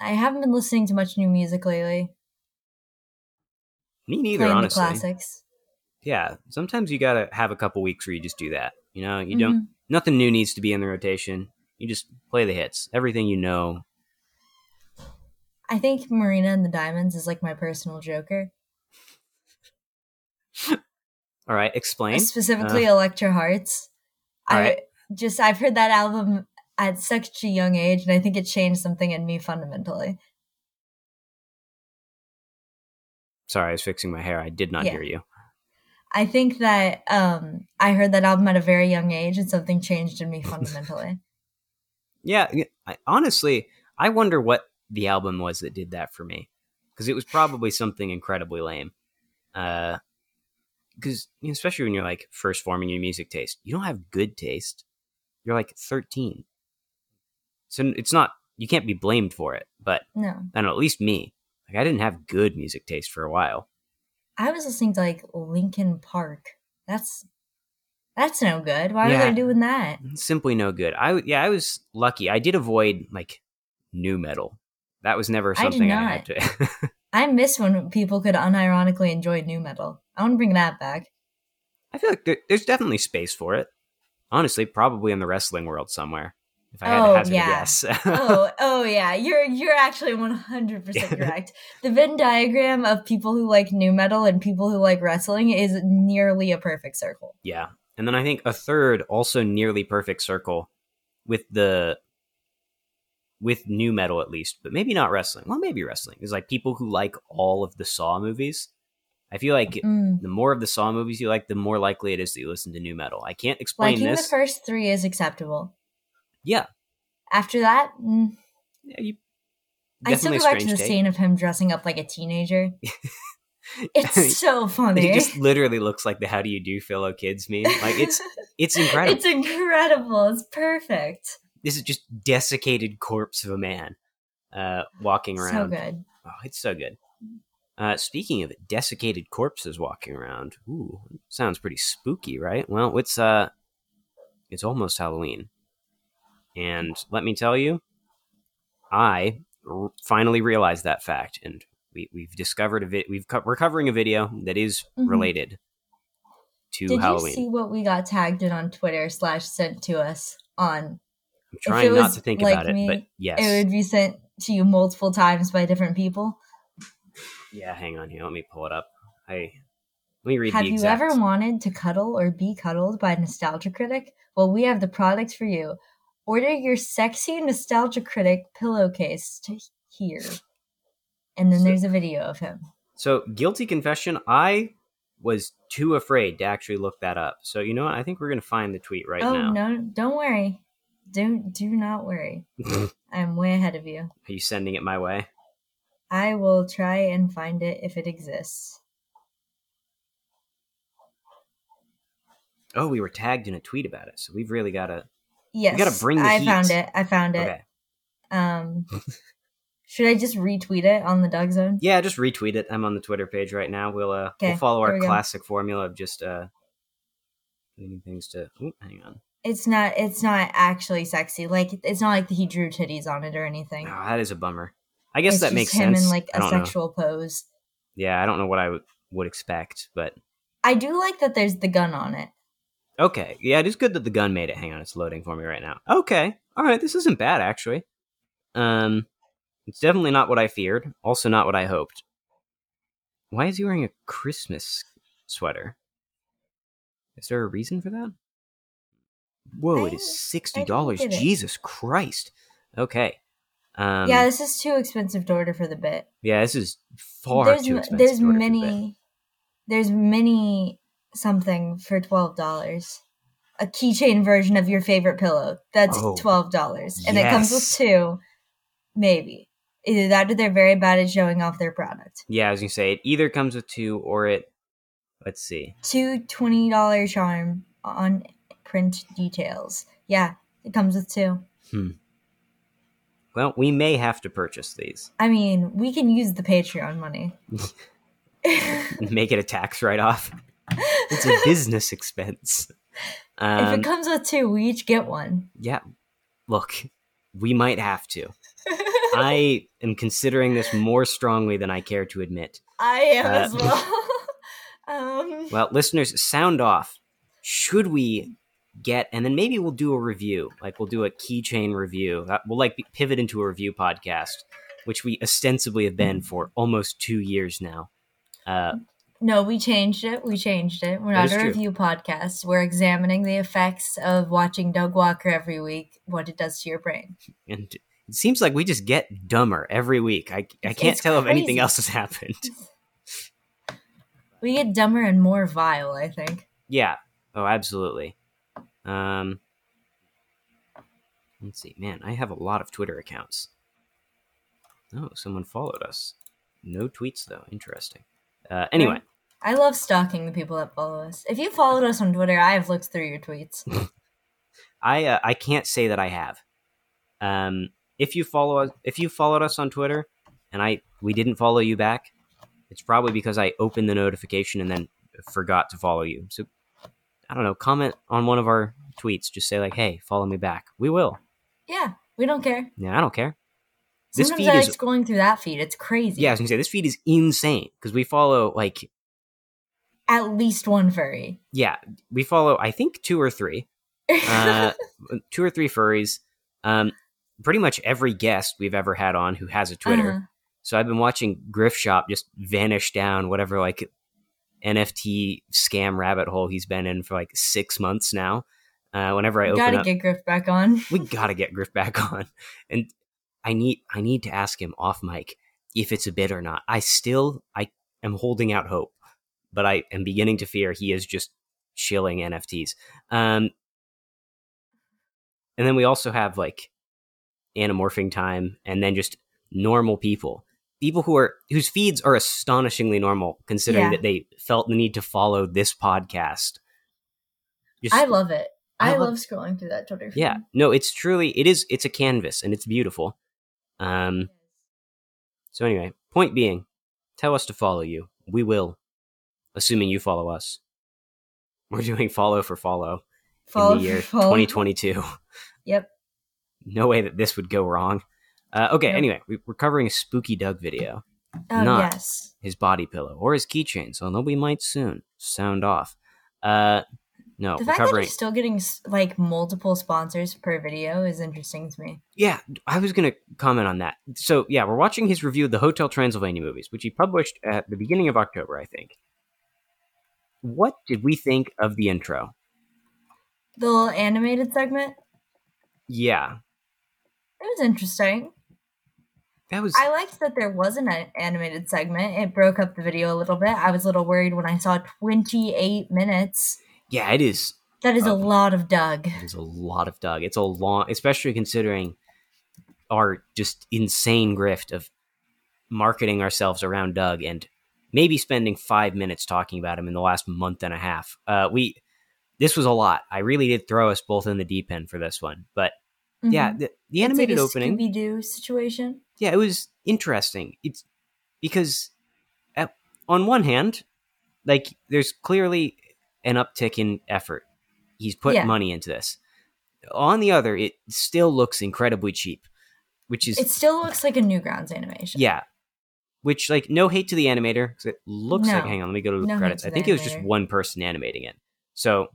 I haven't been listening to much new music lately. Me neither, playing honestly. the classics. yeah, sometimes you gotta have a couple weeks where you just do that. You know, you don't. Mhm. Nothing new needs to be in the rotation. You just play the hits. Everything you know. I think Marina and the Diamonds is like my personal Joker. All right, explain. Specifically, Electra Hearts. I right. just I've heard that album at such a young age, and I think it changed something in me fundamentally. Sorry, I was fixing my hair. I did not Yeah. hear you. I think that um, I heard that album at a very young age, and something changed in me fundamentally. Yeah, I, honestly, I wonder what the album was that did that for me, because it was probably something incredibly lame. Uh, because especially when you're like first forming your music taste, you don't have good taste. You're like 13, so it's not you can't be blamed for it. But no, I don't know, at least me, like I didn't have good music taste for a while. I was listening to like Linkin Park. That's that's no good. Why Yeah. are they doing that? Simply no good. I yeah, I was lucky. I did avoid like nu metal. That was never I something I, had to. I miss when people could unironically enjoy nu metal. I want to bring that back. I feel like there, there's definitely space for it. Honestly, probably in the wrestling world somewhere. If I had Oh, to hazard yeah. a guess. oh, oh yeah, you're you're actually one hundred percent correct. The Venn diagram of people who like nu metal and people who like wrestling is nearly a perfect circle. yeah. And then I think a third, also nearly perfect circle with the with nu metal at least, but maybe not wrestling. Well, maybe wrestling is like people who like all of the Saw movies. I feel like Mm. the more of the Saw movies you like, the more likely it is that you listen to nu metal. I can't explain Liking this. the first three is acceptable. Yeah, After that, mm, yeah, you I still go back to the scene of him dressing up like a teenager. it's so funny. He just literally looks like the "How do you do, fellow kids" meme. Like it's it's incredible. it's incredible. It's perfect. this is just desiccated corpse of a man uh, walking So around. good. Oh, it's so good. Uh, speaking of it, desiccated corpses walking around. Ooh, sounds pretty spooky, right? Well, it's uh, it's almost Halloween, and let me tell you, I r- finally realized that fact, and we we've discovered a vid. We've co- we're covering a video that is Mhm. related to Did Halloween. you see what we got tagged in on Twitter slash sent to us on? I'm trying not to think like about me, it, but yes, It would be sent to you multiple times by different people. Yeah, hang on here. Let me pull it up. I let me read Have you ever wanted to cuddle or be cuddled by a nostalgia critic? Well, we have the product for you. Order your sexy nostalgia critic pillowcase to here. And then So- there's a video of him. So, guilty confession, I was too afraid to actually look that up. So, you know what? I think we're going to find the tweet right oh now. Oh, no, don't worry. Don't do not worry. I'm way ahead of you. Are you sending it my way? I will try and find it if it exists. Oh, we were tagged in a tweet about it. So, we've really got to. Yes, gotta bring the I heat. found it. I found it. Okay. Um, should I just retweet it on the Doug Zone? Yeah, just retweet it. I'm on the Twitter page right now. We'll uh we'll follow our we go. classic formula of just uh leaving things to Ooh, hang on. It's not. It's not actually sexy. Like it's not like he drew titties on it or anything. Oh, that is a bummer. I guess it's that makes him sense. in like a don't know. sexual pose. Yeah, I don't know what I would, would expect, but I do like that. There's the gun on it. Okay. Yeah, it is good that the gun made it. Hang on, it's loading for me right now. Okay. All right, this isn't bad actually. Um it's definitely not what I feared, also not what I hoped. Why is he wearing a Christmas sweater? Is there a reason for that? Whoa, I- it is sixty dollars. Jesus Christ. Okay. Um, yeah, this is too expensive to order for the bit. yeah, this is far there's too expensive. there's to order for the bit. many there's many something for twelve dollars. A keychain version of your favorite pillow. That's Oh, twelve dollars, and it comes with two. Maybe either that or they're very bad at showing off their product. Yeah, I was gonna say it either comes with two or it. Let's see. Two twenty dollar charm on print details. Yeah, it comes with two. Hmm. Well, we may have to purchase these. I mean, we can use the Patreon money. Make it a tax write-off. It's a business expense. if Um, it comes with two, we each get one. yeah. Look, we might have to. I am considering this more strongly than I care to admit. I am Uh, as well. um, Well, listeners, sound off. Should we get, and then maybe we'll do a review. Like we'll do a keychain review. Uh, We'll like pivot into a review podcast, which we ostensibly have been for almost two years now. Uh, no, we changed it. We changed it. We're That not a true. review podcast. We're examining the effects of watching Doug Walker every week, what it does to your brain. and it seems like we just get dumber every week. I, I can't it's tell if anything else has happened. We get dumber and more vile, I think. Yeah. Oh, absolutely. Um, let's see. Man, I have a lot of Twitter accounts. Oh, someone followed us. No tweets though. Interesting. Uh, anyway, I love stalking the people that follow us. If you followed us on Twitter, I have looked through your tweets. I uh, I can't say that I have. Um, if you follow us, if you followed us on Twitter, and I we didn't follow you back, it's probably because I opened the notification and then forgot to follow you. So I don't know. Comment on one of our tweets. Just say like, "Hey, follow me back." We will. Yeah, we don't care. Yeah, I don't care. This Sometimes feed I like is scrolling through that feed. It's crazy. yeah. I was gonna say this feed is insane because we follow like At least one furry. yeah we follow I think two or three uh, two or three furries. Um, pretty much every guest we've ever had on who has a Twitter. Uh-huh. So I've been watching Griff Shop just vanish down whatever like NFT scam rabbit hole he's been in for like six months now. Uh, whenever I We open gotta up, get Griff back on. we gotta get Griff back on, and I need I need to ask him off mic if it's a bit or not. I still I am holding out hope, but I am beginning to fear he is just shilling NFTs. Um, and then we also have like anamorphing time, and then just normal people, people who are whose feeds are astonishingly normal, considering Yeah. that they felt the need to follow this podcast. Just, I love it. I I, love- love scrolling through that Twitter feed. yeah, no, it's truly it is it's a canvas and it's beautiful. Um, so anyway, point being, tell us to follow you. We will, assuming you follow us. We're doing follow for follow Follow in the year follow. 2022. Yep. No way that this would go wrong. Uh, okay, Nope. anyway, we- we're covering a spooky Doug video, Oh Not. yes. his body pillow, or his keychain, so although we might soon. Sound off. Uh, No, The fact that covering. he's still getting like multiple sponsors per video is interesting to me. Yeah, I was going to comment on that. So, yeah, we're watching his review of the Hotel Transylvania movies, which he published at the beginning of October, I think. What did we think of the intro? The little animated segment, Yeah, it was interesting. that was. I liked that there wasn't an animated segment. It broke up the video a little bit. I was a little worried when I saw 28 minutes. yeah, it is. That is a Oh. lot of Doug. It is a lot of Doug. It's a long, especially considering our just insane grift of marketing ourselves around Doug and maybe spending five minutes talking about him in the last month and a half. Uh, we this was a lot. I really did throw us both in the deep end for this one, but yeah, the, the animated opening. Scooby Doo situation. yeah, it was interesting. It's because at, on one hand, like there's clearly an uptick in effort. He's put Yeah. money into this. On the other, it still looks incredibly cheap, which is It still looks like a Newgrounds animation. yeah. Which like no hate to the animator 'cause it looks No. like hang on, let me go to the No credits. I think it was just one person animating it. So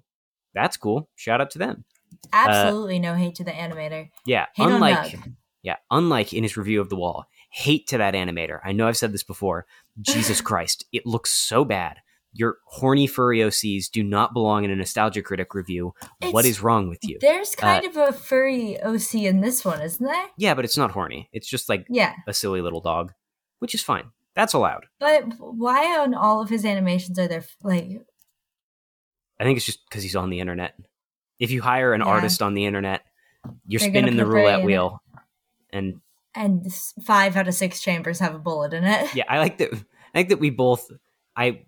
that's cool. Shout out to them. Absolutely no hate to the animator. Yeah, Hate unlike yeah, unlike in his review of the wall, hate to that animator. I know I've said this before. Jesus Christ, it looks so bad. Your horny furry OCs do not belong in a nostalgia critic review. what It's- is wrong with you? There's Uh, kind of a furry OC in this one, isn't there? Yeah, but it's not horny. It's just like Yeah. a silly little dog, which is fine. That's allowed. But why on all of his animations are there like I think it's just because he's on the internet. If you hire an Yeah. artist on the internet, you're They're spinning the roulette it. wheel. And and five out of six chambers have a bullet in it? yeah, I like that. I think that we both. I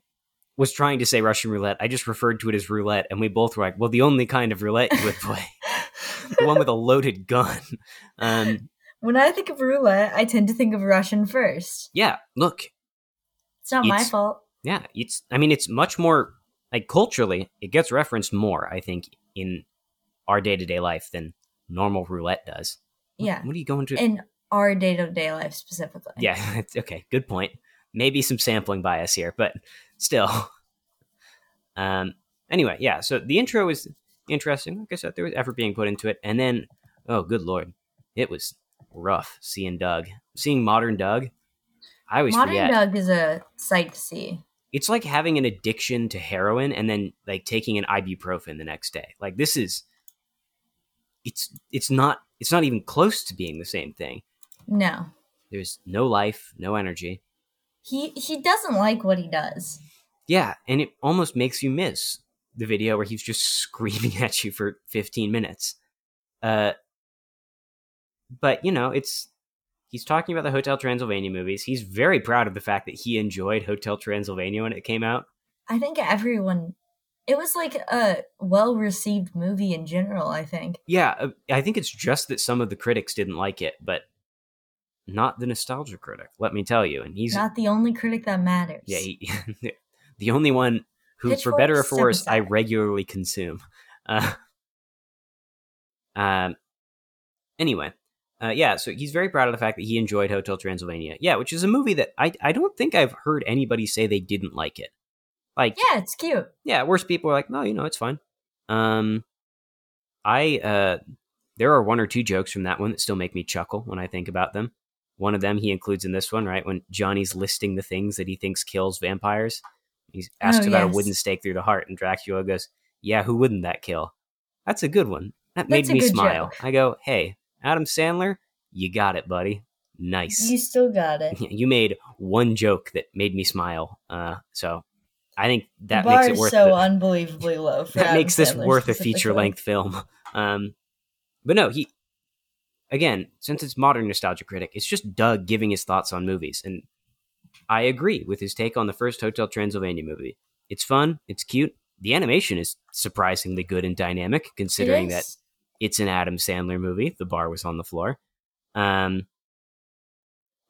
was trying to say Russian roulette. I just referred to it as roulette, and we both were like, "Well, the only kind of roulette you would play, the one with a loaded gun." Um, When I think of roulette, I tend to think of Russian first. yeah, look, It's not my fault. yeah, it's. I mean, it's much more like culturally, it gets referenced more. I think in our day to day life than normal roulette does. What- Yeah. What are you going to? In our day to day life specifically. Yeah, it's, okay, good point. Maybe some sampling bias here, but still. Um. Anyway, yeah. So the intro was interesting. Like I said, there was effort being put into it, and then, oh, good lord, it was rough seeing Doug, seeing modern Doug. I always Modern forget. Doug is a sight to see. It's like having an addiction to heroin and then like taking an ibuprofen the next day. Like this is. It's it's not it's not even close to being the same thing. No. There's no life, no energy. He he doesn't like what he does. Yeah, and it almost makes you miss the video where he's just screaming at you for 15 minutes. Uh, but you know, it's he's talking about the Hotel Transylvania movies. He's very proud of the fact that he enjoyed Hotel Transylvania when it came out. I think everyone it was like a well received movie in general, I think. Yeah, uh, I think it's just that some of the critics didn't like it, but not the nostalgia critic. Let me tell you, and he's Not the only critic that matters. yeah, he, the only one who, for better or for worse, I regularly consume. Uh, um. Anyway, uh, yeah. So he's very proud of the fact that he enjoyed Hotel Transylvania. Yeah, which is a movie that I I don't think I've heard anybody say they didn't like it. Like, Yeah, it's cute. yeah, worse people are like, no, you know, it's fine. Um, I uh, there are one or two jokes from that one that still make me chuckle when I think about them. One of them he includes in this one, right? When Johnny's listing the things that he thinks kills vampires, he's asks Oh, about a wooden stake through the heart, and Dracula goes, "Yeah, who wouldn't that kill?" That's a good one. That made That's a me smile. joke. I go, "Hey, Adam Sandler, you got it, buddy. Nice." You still got it. you made one joke that made me smile. Uh, so I think that makes it worth so the- unbelievably low. For that Adam makes this Sandler worth a feature length film. Um, but no, he again, since it's modern nostalgia critic, it's just Doug giving his thoughts on movies, and I agree with his take on the first Hotel Transylvania movie. It's fun, it's cute. The animation is surprisingly good and dynamic, considering that. It's an Adam Sandler movie. The bar was on the floor. Um,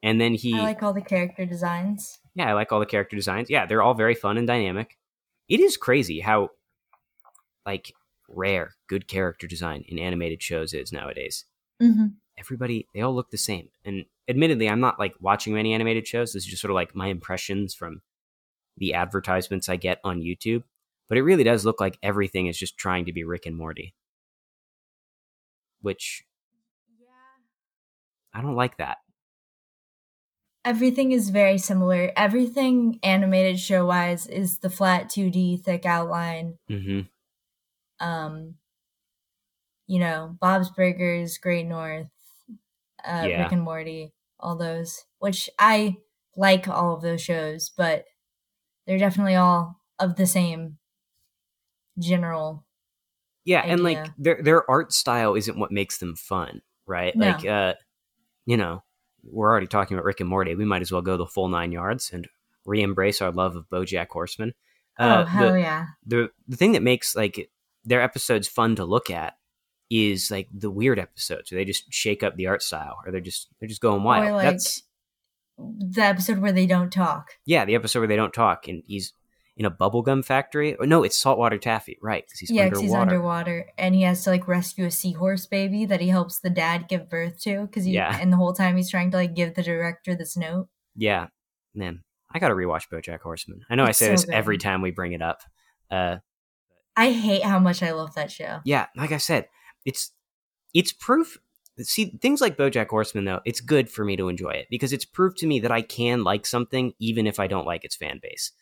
and then he, I like all the character designs. yeah, I like all the character designs. Yeah, they're all very fun and dynamic. It is crazy how like rare good character design in animated shows is nowadays. hmm Everybody they all look the same. And admittedly, I'm not like watching many animated shows. This is just sort of like my impressions from the advertisements I get on YouTube. but it really does look like everything is just trying to be Rick and Morty, which Yeah. I don't like that. Everything is very similar. Everything animated show wise is the flat 2D thick outline. hmm Um, you know, Bob's Burgers, Great North, uh, Yeah. Rick and Morty, all those, which I like all of those shows, but they're definitely all of the same general. Yeah, and like their their art style isn't what makes them fun, right? No. Like uh you know, we're already talking about Rick and Morty. We might as well go the full nine yards and re-embrace our love of BoJack Horseman. oh, Uh, hell the, yeah. the the thing that makes like their episodes fun to look at is like the weird episodes where they just shake up the art style or they're just they're just going wild. Or like That's the episode where they don't talk. yeah, the episode where they don't talk and he's in a bubblegum factory. Or no, it's saltwater taffy, right? Because he's yeah, underwater. he's underwater and he has to like rescue a seahorse baby that he helps the dad give birth to because Yeah. and the whole time he's trying to like give the director this note. Yeah, man, I gotta rewatch BoJack Horseman. I know I say so this good. every time we bring it up. Uh, I hate how much I love that show. yeah, like I said, it's it's proof. See, things like BoJack Horseman, though, it's good for me to enjoy it because it's proof to me that I can like something even if I don't like its fan base.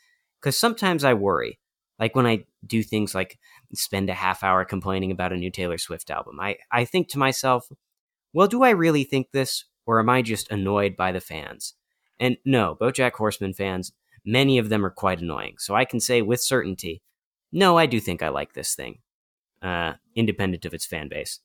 Because sometimes I worry, like when I do things like spend a half hour complaining about a new Taylor Swift album. I I think to myself, well, do I really think this, or am I just annoyed by the fans? And no, BoJack Horseman fans, many of them are quite annoying. So I can say with certainty, no, I do think I like this thing, uh, independent of its fan base.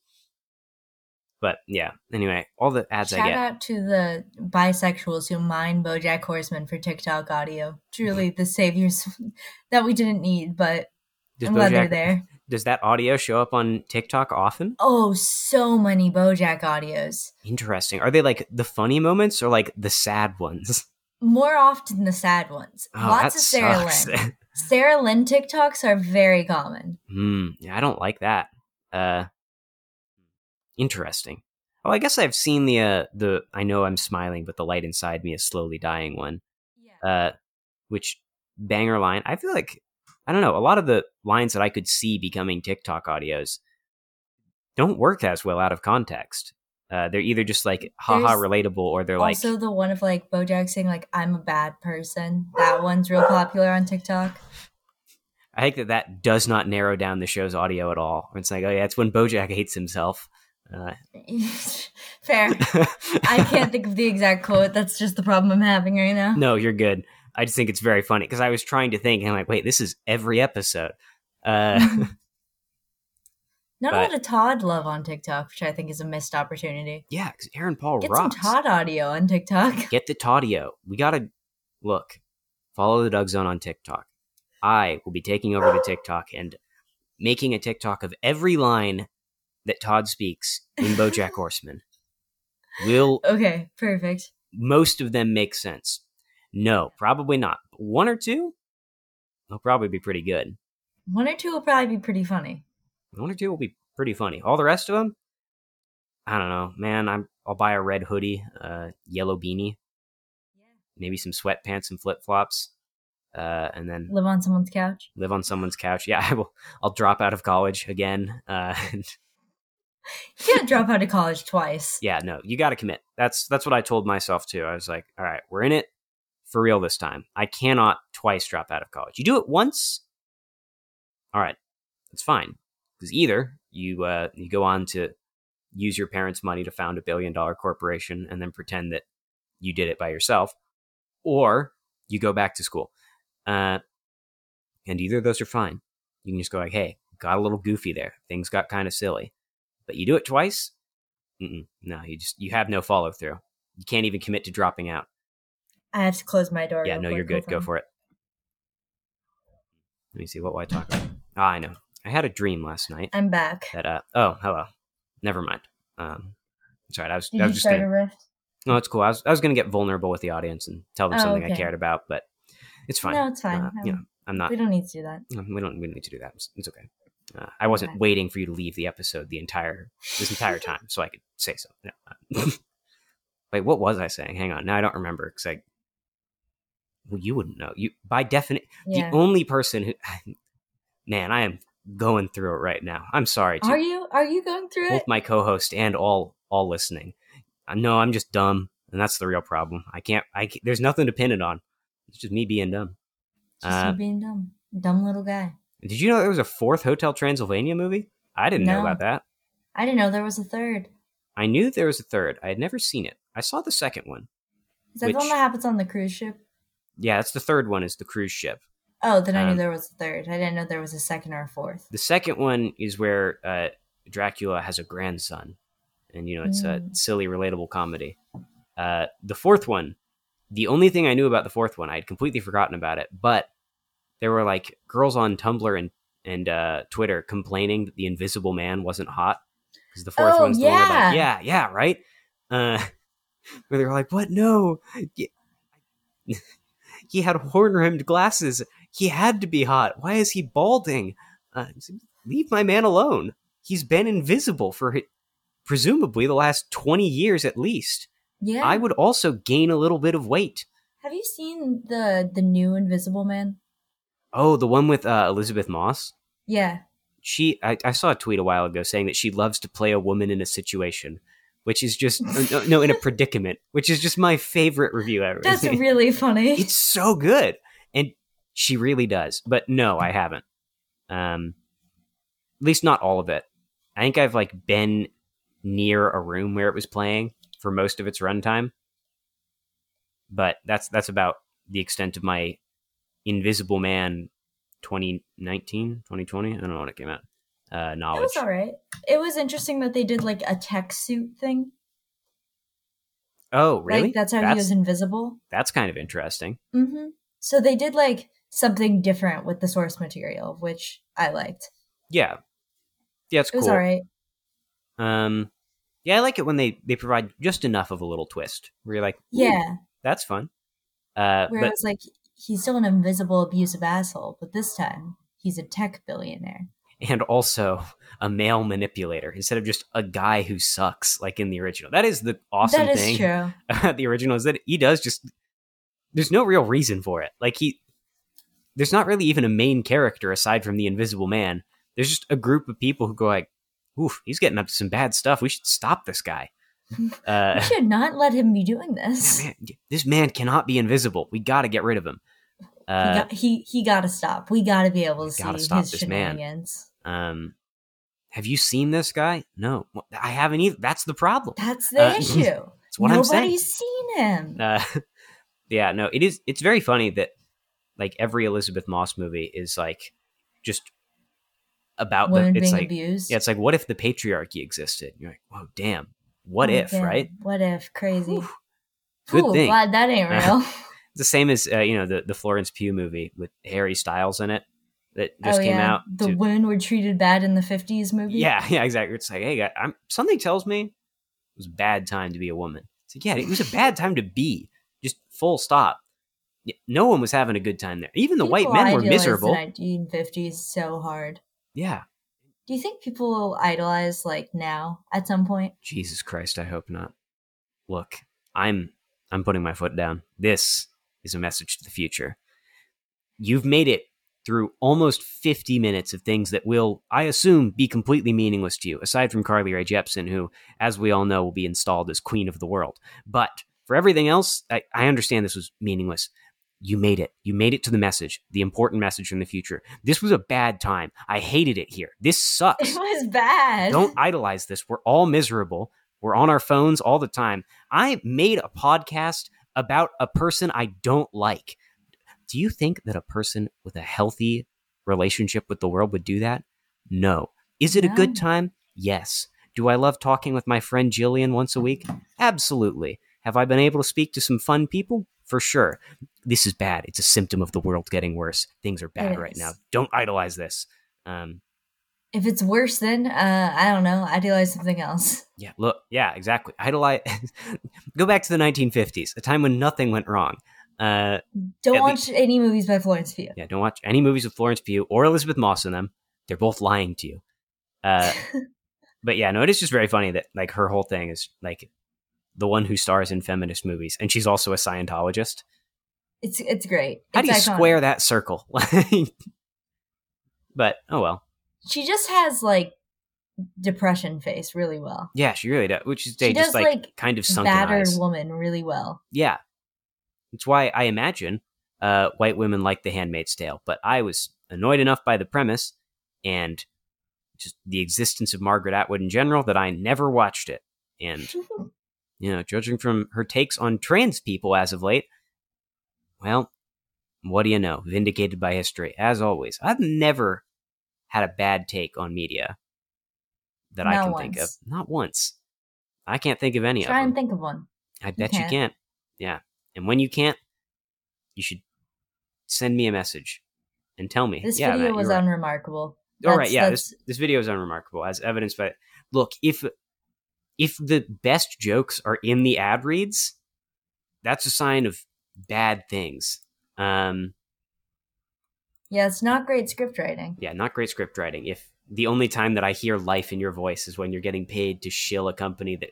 But yeah, anyway, all the ads I get. Shout out to the bisexuals who mine BoJack Horseman for TikTok audio. Truly, the saviors that we didn't need, but Does, I'm glad they're there. does that audio show up on TikTok often? Oh, so many BoJack audios. Interesting. Are they like the funny moments or like the sad ones? More often the sad ones. Oh, Lots of Sarah sucks. Lynn. Sarah Lynn TikToks are very common. Hmm. Yeah, I don't like that. Uh, interesting. Oh, I guess I've seen the uh the I know I'm smiling, but the light inside me is slowly dying one. Yeah. Uh, which banger line. I feel like I don't know. A lot of the lines that I could see becoming TikTok audios don't work as well out of context. Uh, they're either just like haha relatable, or they're like also, the one of like BoJack saying like "I'm a bad person." That one's real popular on TikTok. I think that that does not narrow down the show's audio at all. It's like, oh yeah, it's when BoJack hates himself. Uh, Fair. I can't think of the exact quote. That's just the problem I'm having right now. no, you're good. I just think it's very funny because I was trying to think, and I'm like, wait, this is every episode. Uh, Not but- a lot of Todd love on TikTok, which I think is a missed opportunity. yeah, because Aaron Paul Get rocks. some Todd audio on TikTok. Get the Toddio. We gotta look. Follow the Doug Zone on TikTok. I will be taking over the TikTok and making a TikTok of every line that Todd speaks in BoJack Horseman. Will Okay, perfect. most of them make sense? No, probably not. One or two, they'll probably be pretty good. One or two will probably be pretty funny. One or two will be pretty funny. All the rest of them, I don't know, man. I'm I'll buy a red hoodie, uh, yellow beanie, maybe some sweatpants and flip flops, uh, and then Live on someone's couch. live on someone's couch. Yeah, I will. I'll drop out of college again. Uh, and You can't drop out of college twice. yeah, no, you got to commit. That's that's what I told myself too. I was like, all right, we're in it for real this time. I cannot twice drop out of college. You do it once, all right, that's fine. Because either you uh, you go on to use your parents' money to found a billion dollar corporation and then pretend that you did it by yourself, or you go back to school. Uh, and either of those are fine. You can just go like, hey, got a little goofy there. Things got kind of silly. But you do it twice, Mm-mm, no, you just you have no follow through. You can't even commit to dropping out. I have to close my door. Yeah, no, you're good. Go for it. Let me see what will I talk about. Ah, I know. I had a dream last night I'm back. that uh oh hello, never mind. Um, sorry, I was Did I you was just start gonna. a rift? No, it's cool. I was I was gonna get vulnerable with the audience and tell them Oh, something I cared about, but it's fine. No, it's fine. Uh, you know, Um, I'm not. we don't need to do that. We don't we don't need to do that. It's, it's okay. Uh, I wasn't Okay. waiting for you to leave the episode the entire this entire time so I could say something. No. Wait, what was I saying? Hang on. Now I don't remember because I. Well, you wouldn't know. You by definition, Yeah. the only person who Man, I am going through it right now. I'm sorry to Are you? Are you going through it? both it? my co-host and all all listening. Uh, No, I'm just dumb, and that's the real problem. I can't. I ca- there's nothing to pin it on. It's just me being dumb. Just Uh, you being dumb, dumb little guy. Did you know there was a fourth Hotel Transylvania movie? I didn't know about that. I didn't know there was a third. I knew there was a third. I had never seen it. I saw the second one. Is that the one that happens on the cruise ship? Yeah, that's the third one. Is the cruise ship. Oh, then I Um, knew there was a third. I didn't know there was a second or a fourth. The second one is where uh, Dracula has a grandson, and you know it's a Mm. silly, relatable comedy. Uh, the fourth one, the only thing I knew about the fourth one, I had completely forgotten about it. But there were like girls on Tumblr and and uh, Twitter complaining that the Invisible Man wasn't hot because the fourth Oh, one's the one yeah. like, yeah, yeah, right. Uh, where they were like, "What? No, he had horn-rimmed glasses. He had to be hot. Why is he balding? Uh, leave my man alone. He's been invisible for presumably the last 20 years at least. Yeah. I would also gain a little bit of weight. Have you seen the the new Invisible Man? Oh, the one with uh, Elisabeth Moss? Yeah. She, I, I saw a tweet a while ago saying that she loves to play a woman in a situation, which is just, no, no, in a predicament, which is just my favorite review ever. That's really funny. it's so good. And she really does. But no, I haven't. Um, at least not all of it. I think I've like been near a room where it was playing for most of its runtime. But that's that's about the extent of my Invisible Man 2019, 2020. I don't know when it came out. Uh, It was all right. It was interesting that they did like a tech suit thing. Oh, really? Like that's how he was invisible. that's kind of interesting. Mm-hmm. So they did like something different with the source material, which I liked. Yeah. Yeah, it's It was cool. all right. Um, yeah, I like it when they they provide just enough of a little twist where you're like, Yeah. that's fun. Uh, Where but it was like he's still an invisible, abusive asshole, but this time he's a tech billionaire. and also a male manipulator instead of just a guy who sucks like in the original. That is the awesome that is thing true. about the original is that he does just. There's no real reason for it. Like he, there's not really even a main character aside from the Invisible Man. There's just a group of people who go like, "Oof, he's getting up to some bad stuff. We should stop this guy." Uh, We should not let him be doing this. man, this man cannot be invisible. We got to get rid of him. he Uh, got, he he got to stop. We got to be able to gotta see stop his this man. um, have you seen this guy? No, I haven't either. That's the problem. That's the Uh, issue. That's what I'm saying. Nobody's seen him. Uh, yeah, no, it is. It's very funny that like every Elisabeth Moss movie is like just about the. It's being like abused. yeah, it's like what if the patriarchy existed? You're like, whoa, damn. What Oh, if, right? What if? Crazy. Good Ooh, thing. Glad that ain't real. It's the same as uh, you know the the Florence Pugh movie with Harry Styles in it that just oh came yeah, out. the to- women were treated bad in the fifties movie. Yeah, yeah, exactly. It's like, hey, I'm something tells me it was a bad time to be a woman. It's like, yeah, it was a bad time to be. Just full stop. No one was having a good time there. Even the white men were miserable. The nineteen fifties so hard. Yeah. Do you think people will idolize like now at some point? Jesus Christ, I hope not. Look, I'm I'm putting my foot down. This is a message to the future. You've made it through almost 50 minutes of things that will, I assume, be completely meaningless to you, aside from Carly Rae Jepsen, who, as we all know, will be installed as queen of the world. But for everything else, I, I understand this was meaningless. You made it. You made it to the message, the important message from the future. This was a bad time. I hated it here. This sucks. It was bad. Don't idolize this. We're all miserable. We're on our phones all the time. I made a podcast about a person I don't like. Do you think that a person with a healthy relationship with the world would do that? No. Is it a good time? Yes. Do I love talking with my friend Jillian once a week? Absolutely. Have I been able to speak to some fun people? For sure. This is bad. It's a symptom of the world getting worse. Things are bad right now. Don't idolize this. Um, If it's worse, then uh, I don't know. Idolize something else. Yeah, look, yeah, exactly. Idolize. Go back to the 1950s, a time when nothing went wrong. Uh, Don't At watch any movies by Florence Pugh. yeah, don't watch any movies with Florence Pugh or Elisabeth Moss in them. They're both lying to you. Uh, but yeah, no, it is just very funny that like her whole thing is like the one who stars in feminist movies, and she's also a Scientologist. It's it's great. How do you iconic. square that circle? But oh well. She just has like depression face really well. Yeah, she really does. Which is She they just does, like, like, kind of sunken Battered eyes. woman really well. Yeah. It's why I imagine uh, white women like The Handmaid's Tale. But I was annoyed enough by the premise and just the existence of Margaret Atwood in general that I never watched it. And, you know, judging from her takes on trans people as of late, well, what do you know? Vindicated by history, as always. I've never had a bad take on media that I Not can think of. Not once. I can't think of any Try of them. and think of one. I bet you can't. can't. Yeah. And when you can't, you should send me a message and tell me. This yeah, video Matt, was right. unremarkable. All right, That's- yeah, that's- this this video is unremarkable as evidenced by look, if if the best jokes are in the ad reads, that's a sign of bad things. Um Yeah, it's not great script writing. yeah, not great script writing. If the only time that I hear life in your voice is when you're getting paid to shill a company that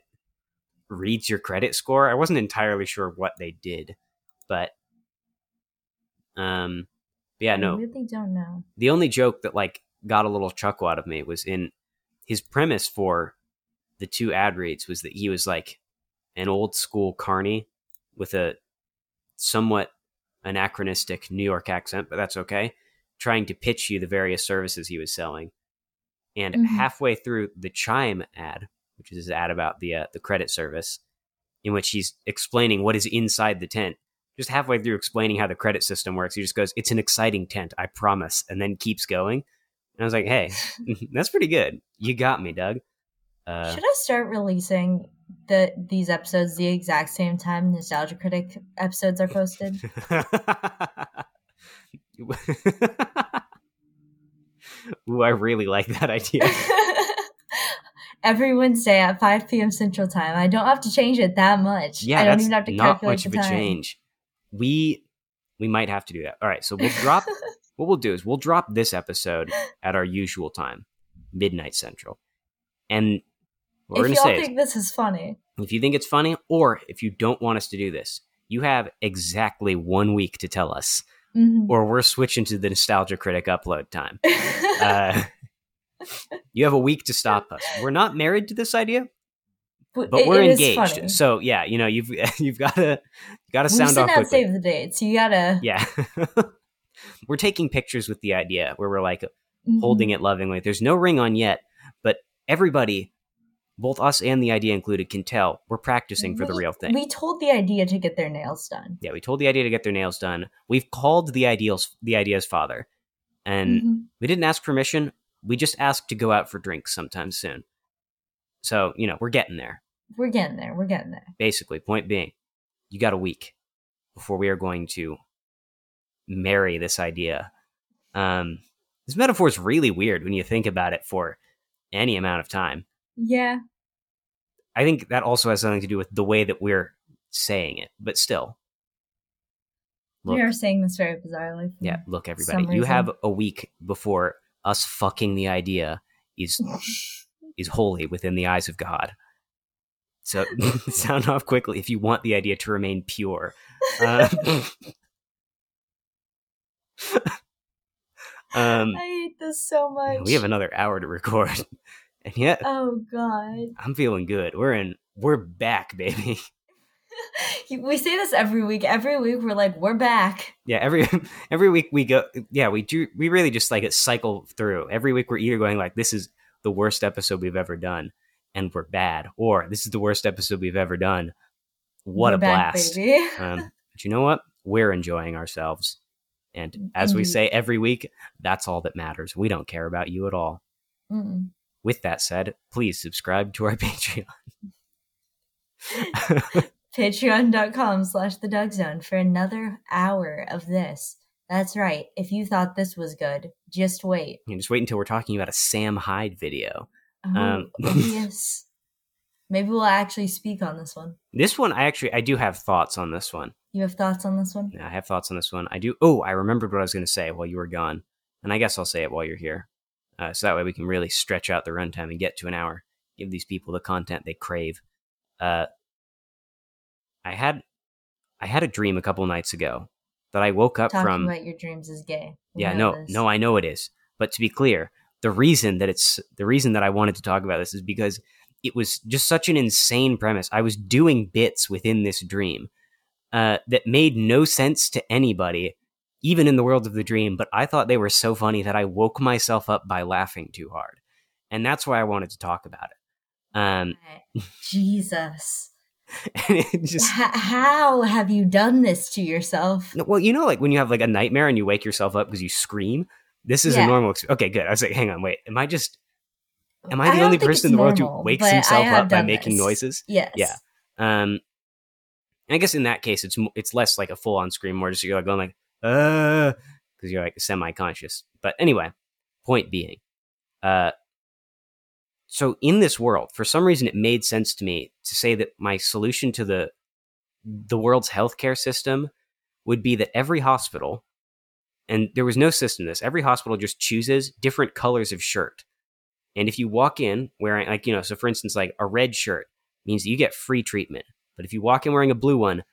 reads your credit score, I wasn't entirely sure what they did, but um, yeah, I no. really don't know. The only joke that like got a little chuckle out of me was in his premise for the two ad reads was that he was like an old school carny with a somewhat anachronistic New York accent, but that's okay, trying to pitch you the various services he was selling. And Mhm. halfway through the Chime ad, which is his ad about the uh, the credit service, in which he's explaining what is inside the tent. Just halfway through explaining how the credit system works, he just goes, "It's an exciting tent, I promise," and then keeps going. And I was like, "Hey, that's pretty good. You got me, Doug." Uh, Should I start releasing the these episodes the exact same time Nostalgia Critic episodes are posted? Ooh, I really like that idea. Every Wednesday at 5 p.m. Central Time. I don't have to change it that much. Yeah, I don't that's even have to not calculate much the of a time. change. We we might have to do that. All right, so we'll drop. what we'll do is we'll drop this episode at our usual time, midnight central, and we're if y'all think this is funny, if you think it's funny, or if you don't want us to do this, you have exactly one week to tell us, Mhm. or we're switching to the nostalgia critic upload time. Uh, you have a week to stop us. We're not married to this idea, but it- we're engaged. So yeah, you know you've you've got to got to sound off out save the dates. You gotta Yeah, we're taking pictures with the idea where we're like Mhm. holding it lovingly. There's no ring on yet, but everybody, both us and the idea included, can tell we're practicing for the real thing. We told the idea to get their nails done. yeah, we told the idea to get their nails done. We've called the ideals the idea's father, and Mhm. we didn't ask permission. We just asked to go out for drinks sometime soon. So you know we're getting there. We're getting there. We're getting there. Basically, point being, you got a week before we are going to marry this idea. Um, this metaphor is really weird when you think about it for any amount of time. Yeah. I think that also has something to do with the way that we're saying it, but still. Look, we are saying this very bizarrely. yeah, look, everybody, you have a week before us fucking the idea is is holy within the eyes of God. So sound off quickly if you want the idea to remain pure. Uh, um, I hate this so much. we have another hour to record, and yet Oh god. I'm feeling good. We're in. We're back, baby. we say this every week. Every week we're like, we're back. Yeah, every every week we go. Yeah, we do. We really just like cycle through. Every week we're either going like, "This is the worst episode we've ever done," and we're bad, or "This is the worst episode we've ever done." What We're a back, blast! baby. Um, but you know what? We're enjoying ourselves, and as we say every week, that's all that matters. We don't care about you at all. Mm-mm. With that said, please subscribe to our Patreon. Patreon.com slash the Doug Zone for another hour of this. That's right. If you thought this was good, just wait. You just wait until we're talking about a Sam Hyde video. Oh, Um, yes. Maybe we'll actually speak on this one. This one, I actually I do have thoughts on this one. You have thoughts on this one? Yeah, I have thoughts on this one. I do. Oh, I remembered what I was going to say while you were gone, and I guess I'll say it while you're here, uh, so that way we can really stretch out the runtime and get to an hour. Give these people the content they crave. Uh, I had, I had a dream a couple nights ago that I woke up Talking from. about your dreams is gay. We yeah, no, this. no, I know it is. But to be clear, the reason that it's the reason that I wanted to talk about this is because it was just such an insane premise. I was doing bits within this dream uh, that made no sense to anybody, even in the world of the dream. But I thought they were so funny that I woke myself up by laughing too hard, and that's why I wanted to talk about it. Um, Jesus. it just H- how have you done this to yourself? well, you know, like when you have like a nightmare and you wake yourself up because you scream. This is a normal. Ex- okay, good. I was like, hang on, wait. Am I just? Am I I the don't only person in the world who wakes himself up by making this. noises? Yes. Yeah. Um, I guess in that case, it's it's less like a full on scream, more just you're like going like uh, because you're like semi conscious. But anyway, point being, uh, so in this world, for some reason, it made sense to me to say that my solution to the the world's healthcare system would be that every hospital, and there was no system this, every hospital just chooses different colors of shirt. And if you walk in wearing, like, you know, so for instance, like a red shirt means that you get free treatment. But if you walk in wearing a blue one,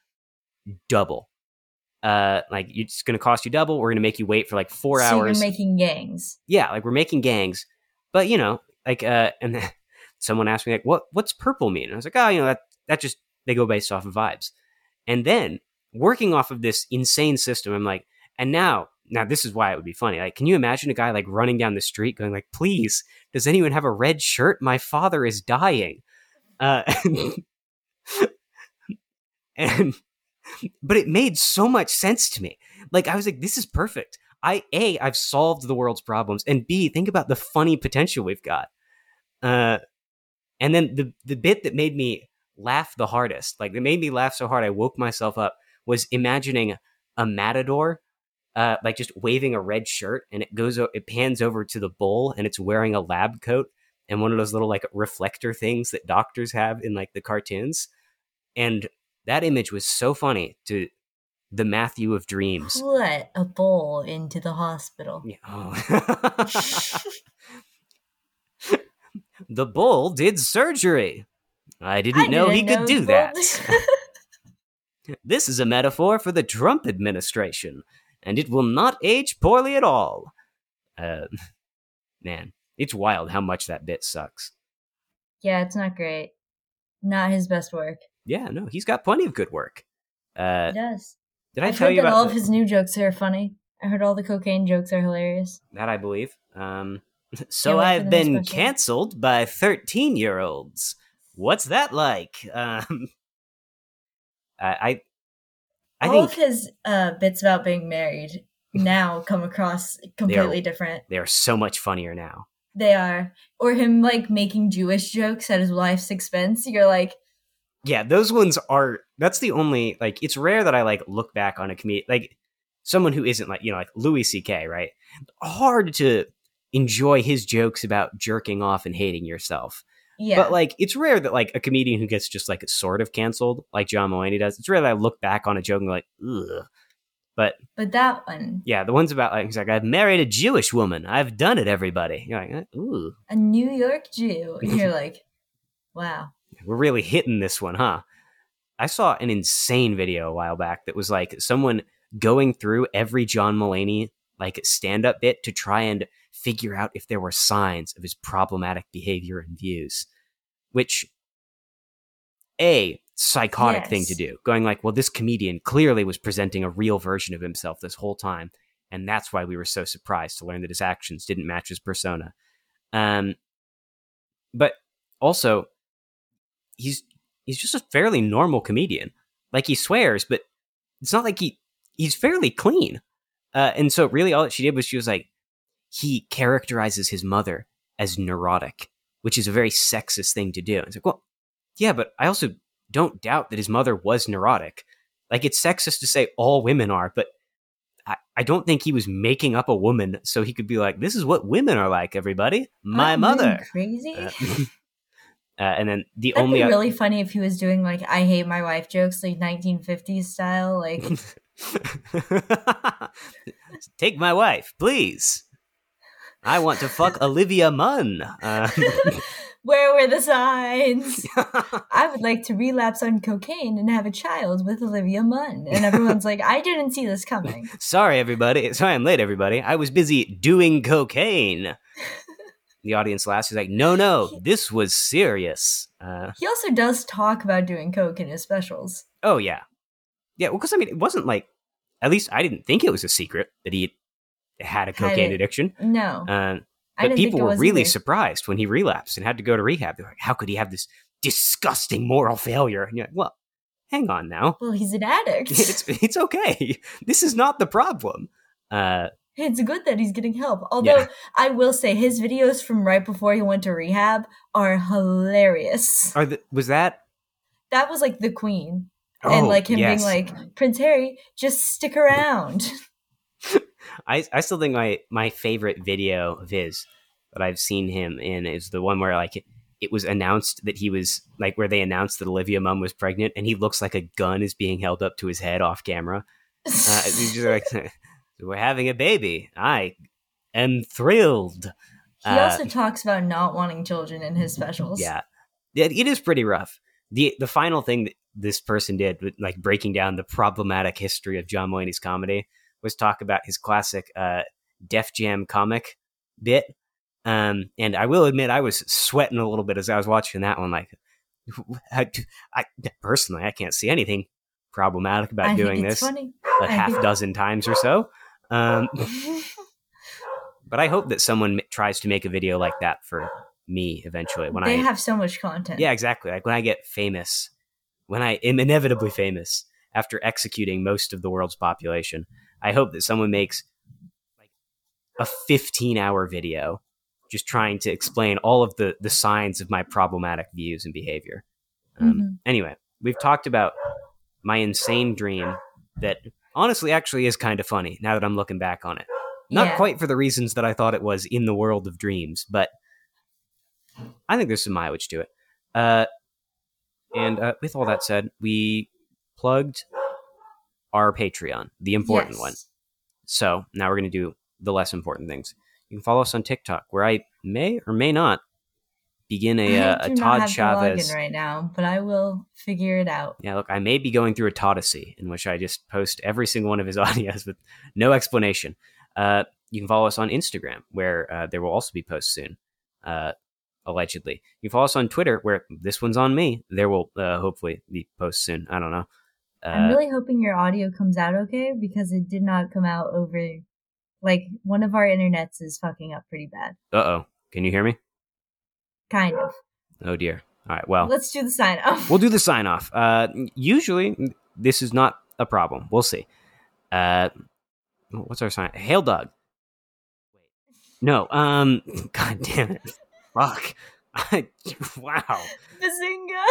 double. Uh, like it's going to cost you double. We're going to make you wait for like four so hours. you're making gangs. yeah, like we're making gangs. But you know, like, uh, and then someone asked me like, "What what's purple mean?" And I was like, "Oh, you know, that that just they go based off of vibes." And then working off of this insane system, I'm like, and now now this is why it would be funny. Like, can you imagine a guy like running down the street going like, "Please, does anyone have a red shirt? My father is dying." Uh, and but it made so much sense to me. Like I was like, this is perfect. I a I've solved the world's problems, and b think about the funny potential we've got. Uh, and then the the bit that made me laugh the hardest, like that made me laugh so hard I woke myself up, was imagining a matador, uh, like just waving a red shirt, and it goes it pans over to the bull, and it's wearing a lab coat and one of those little like reflector things that doctors have in like the cartoons, and that image was so funny to the Matthew of dreams. Put a bowl into the hospital. Yeah. Oh. the bull did surgery. I didn't I know he didn't could know do that. this is a metaphor for the Trump administration, and it will not age poorly at all. Uh, man, it's wild how much that bit sucks. yeah, it's not great. Not his best work. Yeah, no, he's got plenty of good work. Uh, He does. did I I've tell you about all the- of his new jokes are funny. I heard all the cocaine jokes are hilarious. That I believe. Um, so I've been cancelled by 13 year olds. What's that like? Um, I, I, I all think of his uh, bits about being married now come across completely different. they are so much funnier now. They are. Or him like making Jewish jokes at his wife's expense. You're like, Yeah, those ones are. That's the only like. It's rare that I like look back on a comedian like someone who isn't like you know like Louis C.K. Right? Hard to enjoy his jokes about jerking off and hating yourself. yeah. But like, it's rare that like a comedian who gets just like sort of canceled, like John Mulaney does. It's rare that I look back on a joke and go like, ugh. But but that one, yeah, the ones about like, he's like, I've married a Jewish woman. I've done it, everybody. You're like, "Uh, ooh, a New York Jew. And you're like, wow. We're really hitting this one, huh? I saw an insane video a while back that was like someone going through every John Mulaney like stand up bit to try and figure out if there were signs of his problematic behavior and views, which a psychotic thing to do. Going like, well, this comedian clearly was presenting a real version of himself this whole time, and that's why we were so surprised to learn that his actions didn't match his persona. Um, but also, he's he's just a fairly normal comedian. Like he swears, but it's not like he he's fairly clean. Uh, and so really all that she did was she was like he characterizes his mother as neurotic, which is a very sexist thing to do. It's like, well, yeah, but I also don't doubt that his mother was neurotic. Like it's sexist to say all women are, but I, I don't think he was making up a woman so he could be like, this is what women are like, everybody. My I'm mother. Crazy. Uh, uh, and then the That'd only be really funny if he was doing like I hate my wife jokes, like 1950s style. Like, Take my wife, please. I want to fuck Olivia Munn. Uh, Where were the signs? I would like to relapse on cocaine and have a child with Olivia Munn. And everyone's like, I didn't see this coming. Sorry, everybody. Sorry, I'm late, everybody. I was busy doing cocaine. The audience laughs. He's like, no, no, this was serious. Uh, He also does talk about doing coke in his specials. oh, yeah. Yeah, well, because, I mean, it wasn't like, at least I didn't think it was a secret that he had a cocaine it. addiction. No. I but people were really either. surprised when he relapsed and had to go to rehab. They're like, how could he have this disgusting moral failure? And you're like, well, hang on now. Well, he's an addict. It's, it's okay. This is not the problem. Uh, it's good that he's getting help. Although Yeah. I will say his videos from right before he went to rehab are hilarious. are the, was that? That was like the queen. and Oh, like him yes. being like, Prince Harry, just stick around. I, I still think my, my favorite video of his that I've seen him in is the one where like it, it was announced that he was like where they announced that Olivia Munn was pregnant and he looks like a gun is being held up to his head off camera. Uh, he's just like, we're having a baby. I am thrilled. he uh, also talks about not wanting children in his specials. Yeah, yeah, it is pretty rough. the The final thing that this person did, like breaking down the problematic history of John Mulaney's comedy, was talk about his classic uh, Def Jam comic bit. Um, and I will admit, I was sweating a little bit as I was watching that one. Like, I, I personally, I can't see anything problematic about I doing this funny. a I half dozen times or so. Um, but I hope that someone tries to make a video like that for me eventually. When they I have so much content. yeah, exactly. Like when I get famous, when I am inevitably famous after executing most of the world's population, I hope that someone makes like a 15 hour video just trying to explain all of the the signs of my problematic views and behavior. Um, Mhm. Anyway, we've talked about my insane dream that honestly actually is kind of funny now that I'm looking back on it. Not Yeah. quite for the reasons that I thought it was in the world of dreams, but I think there's some mileage to it. Uh, and uh, with all that said, we plugged our Patreon, the important Yes. one. So now we're going to do the less important things. You can follow us on TikTok, where I may or may not begin a, uh, a Todd Chavez. right now, but I will figure it out. Yeah, look, I may be going through a Toddacy in which I just post every single one of his audios with no explanation. Uh, you can follow us on Instagram, where uh, there will also be posts soon, uh, allegedly. You can follow us on Twitter, where this one's on me. There will uh, hopefully be posts soon. I don't know. I'm Uh, really hoping your audio comes out okay because it did not come out over. Like one of our internets is fucking up pretty bad. uh oh. Can you hear me? Kind of. Oh dear. All right. Well, Let's do the sign off. we'll do the sign off. Uh, usually, this is not a problem. We'll see. Uh, what's our sign? Hail dog. No. Um. God damn it. Fuck. Wow. Bazinga!